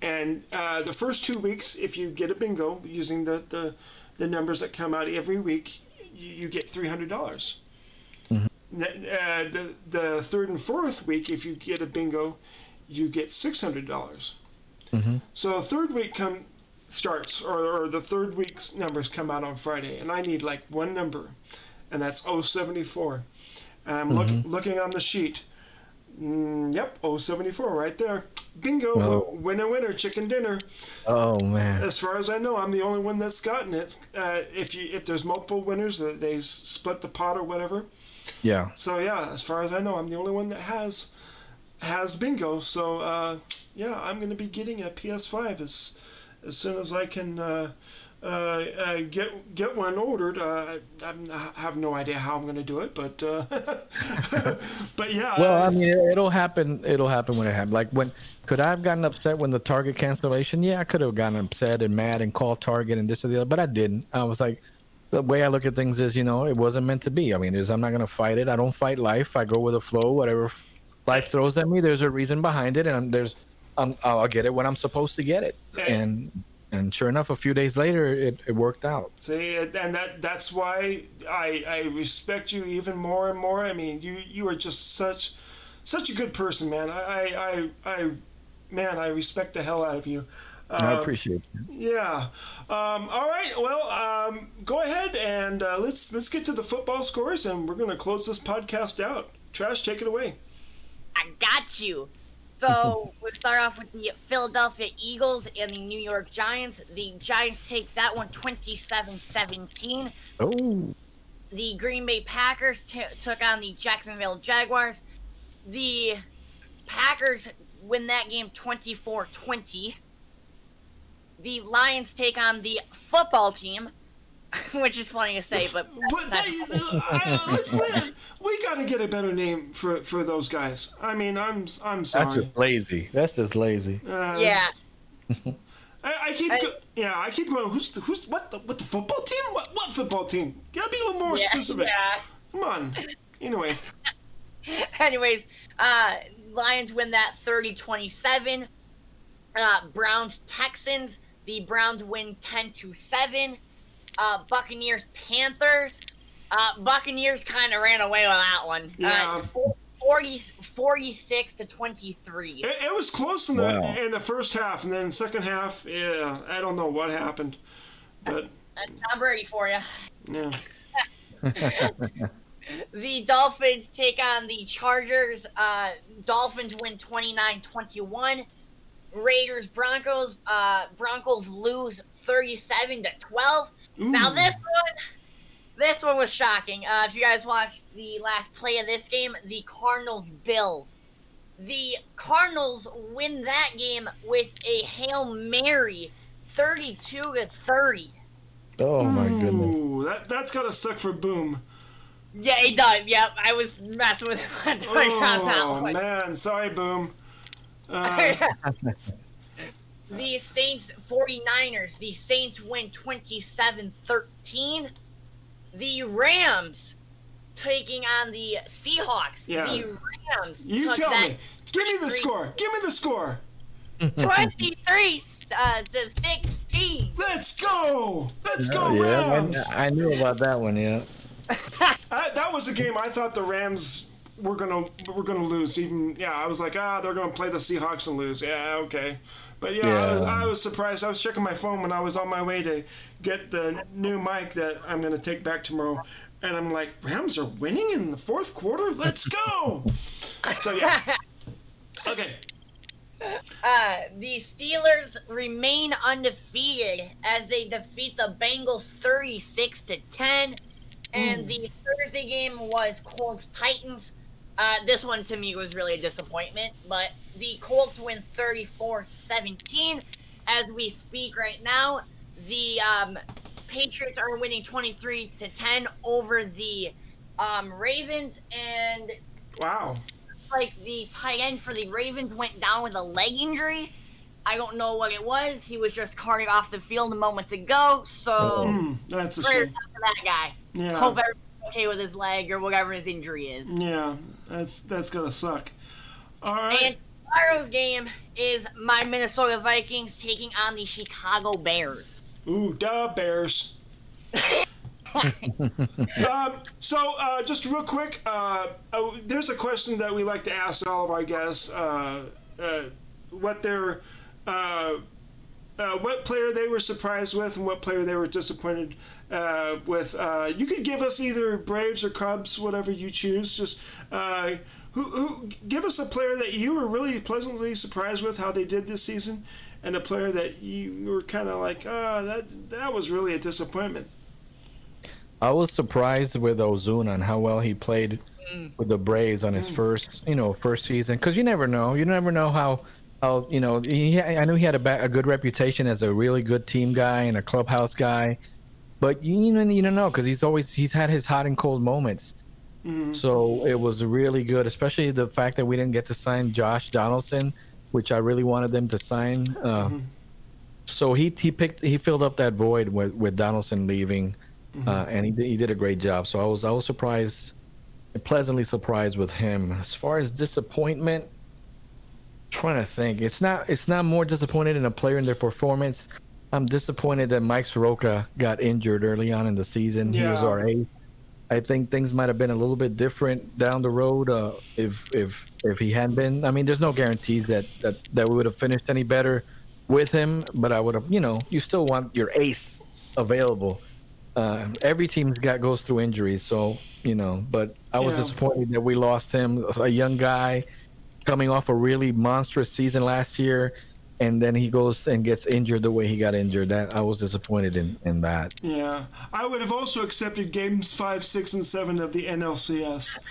and uh, the first two weeks if you get a bingo using the, the, the numbers that come out every week you, get $300 uh, the the third and fourth week, if you get a bingo, you get six hundred dollars. So third week come starts, or, or the third week's numbers come out on Friday, and I need like one number, and that's 074. And I'm look, looking on the sheet. Mm, yep, 074 right there. Bingo, Oh. winner, winner, chicken dinner. Oh man. As far as I know, I'm the only one that's gotten it. Uh, if you if there's multiple winners, uh, they split the pot or whatever. Yeah. So yeah, as far as I know, I'm the only one that has has bingo. So uh, yeah, I'm going to be getting a PS5 as as soon as I can uh, uh, uh, get get one ordered. Uh, I, I have no idea how I'm going to do it, but uh, but yeah. Well, I mean, it'll happen. It'll happen when it happens. Like when could I have gotten upset when the Target cancellation? Yeah, I could have gotten upset and mad and called Target and this or the other, but I didn't. I was like, the way I look at things is, you know, it wasn't meant to be. I mean, is I'm not gonna fight it. I don't fight life. I go with the flow. Whatever life throws at me, there's a reason behind it, and I'm, there's, um, I'll get it when I'm supposed to get it. And and sure enough, a few days later, it, it worked out. See, and that that's why I I respect you even more and more. I mean, you you are just such such a good person, man. I I I, I man, I respect the hell out of you. I Um, appreciate it. Yeah. Um, all right. Well, um, go ahead and uh, let's let's get to the football scores, and we're going to close this podcast out. Trash, take it away. I got you. So we'll start off with the Philadelphia Eagles and the New York Giants. The Giants take that one 27-17. Oh, The Green Bay Packers t- took on the Jacksonville Jaguars. The Packers win that game 24-20. The Lions take on the football team, which is funny to say, but But they, I, let's we got to get a better name for for those guys. I mean, I'm I'm sorry. that's just lazy. That's just lazy. Uh, yeah. I, I keep I- go- yeah, I keep going. Who's the, who's what the what the football team? What what football team? Gotta be a little more yeah, specific. yeah. Come on. Anyway, Anyways, uh, Lions win that 30 27. Uh, Browns Texans. The Browns win 10 to 7. Uh, Buccaneers Panthers. Uh, Buccaneers kind of ran away with that one. Yeah. Uh, 40, 46 to 23. it, it was close in the Wow. in the first half, and then second half, yeah, I don't know what happened, but That's Tom Brady for you. yeah. The Dolphins take on the Chargers. Uh, Dolphins win 29 21. Raiders Broncos. Uh, Broncos lose 37 to 12. Now this one, this one was shocking. Uh, if you guys watched the last play of this game, the Cardinals Bills. The Cardinals win that game with a hail mary, 32 to 30. Oh my goodness. That that's gotta suck for Boom. Yeah, it does. Yep, I was messing with him on that Oh one. man, sorry, Boom. Uh, the Saints 49ers. The Saints win 27 13. The Rams taking on the Seahawks. Yeah. The Rams you took tell that me. Give me the score. Give me the score. 23 uh, to 16. Let's go. Let's go, yeah, Rams. I, I knew about that one. Yeah. I, that was a game I thought the Rams were gonna were gonna lose. Even yeah, I was like, ah, they're gonna play the Seahawks and lose. Yeah, okay. But yeah, I, was, I was surprised. I was checking my phone when I was on my way to get the new mic that I'm gonna take back tomorrow, and I'm like, Rams are winning in the fourth quarter. Let's go. so yeah. Okay. Uh, the Steelers remain undefeated as they defeat the Bengals 36 to 10. And the Thursday game was Colts Titans. Uh, this one to me was really a disappointment, but the Colts win 34 17. As we speak right now, the um, Patriots are winning 23 to 10 over the um, Ravens, and Wow. like the tight end for the Ravens went down with a leg injury. I don't know what it was. He was just carting off the field a moment ago. So Hmm, that's a prayers shame. out for that guy. Yeah. Hope everything's okay with his leg or whatever his injury is. Yeah. That's that's gonna suck. All right. And tomorrow's game is my Minnesota Vikings taking on the Chicago Bears. Ooh, duh, Bears. um, so, uh, just real quick, uh, uh, there's a question that we like to ask all of our guests: uh, uh, what their, uh, uh, what player they were surprised with, and what player they were disappointed uh, with. Uh, you could give us either Braves or Cubs, whatever you choose. Just uh, who, who, give us a player that you were really pleasantly surprised with how they did this season, and a player that you were kind of like, ah, that that was really a disappointment. I was surprised with Ozuna and how well he played with the Braves on his first, you know, first season. Because you never know. You never know how how you know he I knew he had a, ba- a good reputation as a really good team guy and a clubhouse guy, but you you don't, you don't know because he's always he's had his hot and cold moments. So it was really good, especially the fact that we didn't get to sign Josh Donaldson, which I really wanted them to sign. Uh, So he he picked he filled up that void with with Donaldson leaving, uh, and he did, he did a great job. So I was I was surprised, pleasantly surprised with him. As far as disappointment, trying to think, it's not it's not more disappointed in a player in their performance. I'm disappointed that Mike Soroka got injured early on in the season. He was our ace. I think things might have been a little bit different down the road uh, if if if he hadn't been. I mean, there's no guarantees that that that we would have finished any better with him, but I would have. You know, you still want your ace available. Uh, every team's got goes through injuries, so you know. But I was Yeah. disappointed that we lost him, a young guy coming off a really monstrous season last year, and then he goes and gets injured the way he got injured. That I was disappointed in in that. Yeah, I would have also accepted games five, six, and seven of the NLCS.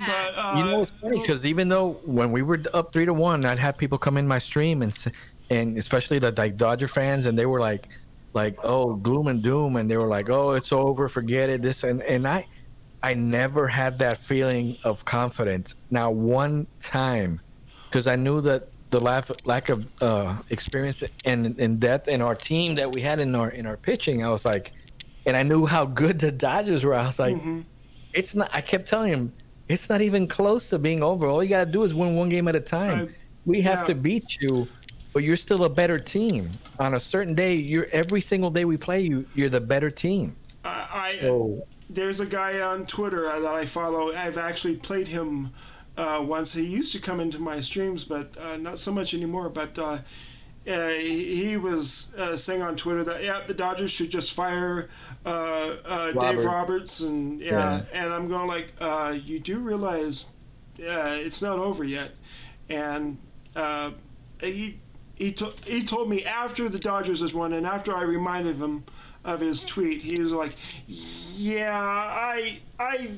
But uh, You know, it's funny because even though when we were up three to one, I'd have people come in my stream and and especially the like Dodger fans, and they were like, like oh gloom and doom, and they were like oh it's over, forget it, this and and I, I never had that feeling of confidence. Now one time, because I knew that the lack lack of uh, experience and and depth in our team that we had in our in our pitching, I was like, and I knew how good the Dodgers were. I was like it's not i kept telling him it's not even close to being over all you got to do is win one game at a time Right. we have Yeah. to beat you but you're still a better team on a certain day you're every single day we play you you're the better team I, I so there's a guy on Twitter that I follow. I've actually played him uh, once. He used to come into my streams, but uh, not so much anymore. But uh, uh, he was uh, saying on Twitter that yeah, the Dodgers should just fire uh, uh, Dave Roberts, and yeah, Yeah. and I'm going like, uh, you do realize uh, it's not over yet, and uh, he he to, he told me after the Dodgers has won, and after I reminded him of his tweet, he was like, "Yeah, I I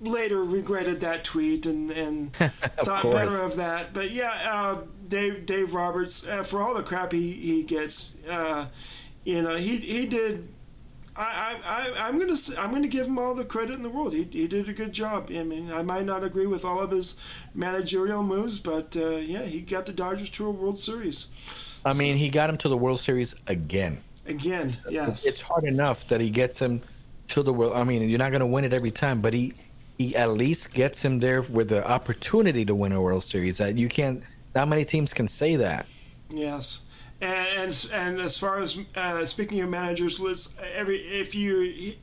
later regretted that tweet and and thought course. better of that." But yeah, uh, Dave Dave Roberts, uh, for all the crap he he gets, uh, you know, he he did. I, I, I'm gonna I'm gonna give him all the credit in the world. He, he did a good job. I mean, I might not agree with all of his managerial moves, but uh, yeah, he got the Dodgers to a World Series i mean he got him to the world series again again. Yes, it's hard enough that he gets him to the world i mean you're not going to win it every time but he he at least gets him there with the opportunity to win a world series that you can't not many teams can say that Yes, and and, and as far as uh, speaking of managers, let's every if you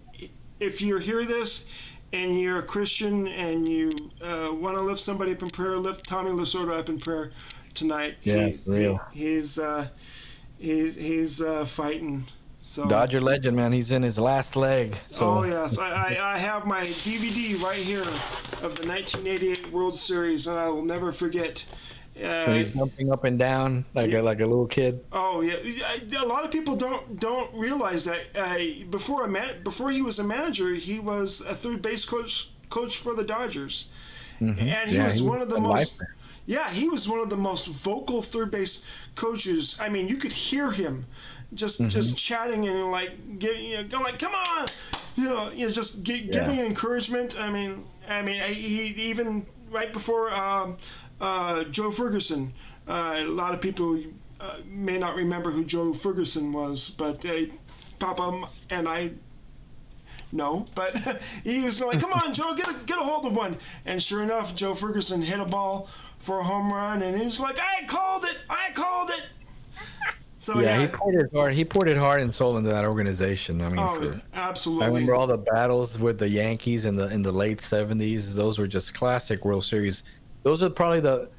if you hear this and you're a Christian and you uh, want to lift somebody up in prayer, lift Tommy Lasorda up in prayer tonight. Yeah, He- real. he- he's uh, he's he's uh, fighting. So. dodger legend man he's in his last leg so oh yes, I, I, I have my DVD right here of the 1988 World Series, and I will never forget. Uh, when he's jumping up and down like a, like a little kid Oh yeah, a lot of people don't don't realize that uh, before a man before he was a manager, he was a third base coach coach for the Dodgers, and he Mm-hmm. Yeah, was he one was of the most. lifer. Yeah, he was one of the most vocal third base coaches. I mean, you could hear him just Mm-hmm. just chatting and like giving you know, going like, "Come on," you know, you know, just gi- giving encouragement. I mean, I mean, I- he even right before um, uh, Joe Ferguson, uh, a lot of people uh, may not remember who Joe Ferguson was, but uh, Papa and I no, but he was like, "Come on, Joe, get a, get a hold of one." And sure enough, Joe Ferguson hit a ball for a home run, and he was like, "I called it! I called it!" So yeah, yeah, he poured it hard. He poured it hard and soul into that organization. I mean, oh, for, absolutely. I remember all the battles with the Yankees in the in the late seventies. Those were just classic World Series. Those are probably the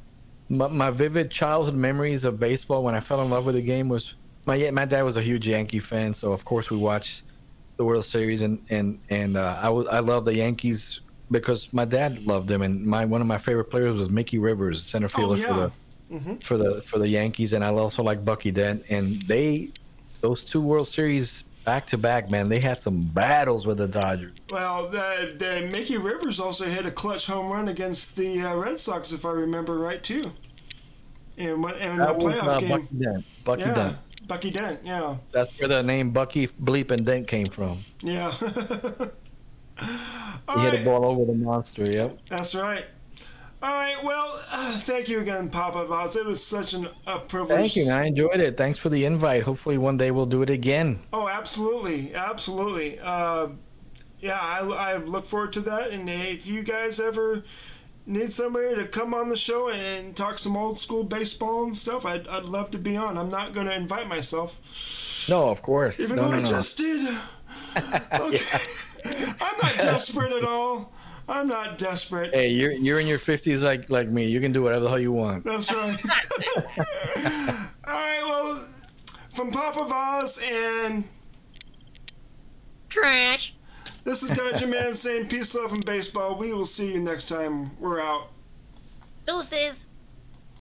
my, my vivid childhood memories of baseball. When I fell in love with the game was my my dad was a huge Yankee fan, so of course we watched the World Series and and and uh, I was I love the Yankees because my dad loved them, and my one of my favorite players was Mickey Rivers, center fielder for Oh, yeah. the for the for the Yankees, and I also like Bucky Dent. And they, those two World Series back to back, man, they had some battles with the Dodgers. Well, the, the Mickey Rivers also hit a clutch home run against the uh, Red Sox, if I remember right, too. And what and That a was uh, game. Bucky Dent. Bucky yeah, Dent. Bucky Dent. Yeah, That's where the name Bucky Bleep and Dent came from. yeah. He hit a ball over the monster. Yep. That's right. All right. Well, uh, thank you again, Papa Vaz. It was such an, a privilege. Thank you. I enjoyed it. Thanks for the invite. Hopefully one day we'll do it again. Oh, absolutely, absolutely. Uh, yeah, I, I look forward to that. And if you guys ever need somebody to come on the show and talk some old school baseball and stuff, I'd, I'd love to be on. I'm not going to invite myself, No, of course. even no, though no, I no. just did. Okay. I'm not desperate at all. I'm not desperate. Hey, you're you're in your fifties like like me. You can do whatever the hell you want. That's right. All right, well, from Papa Vaz and Trash. this is Dodger Man saying peace, love, and baseball. We will see you next time. We're out. Deuces.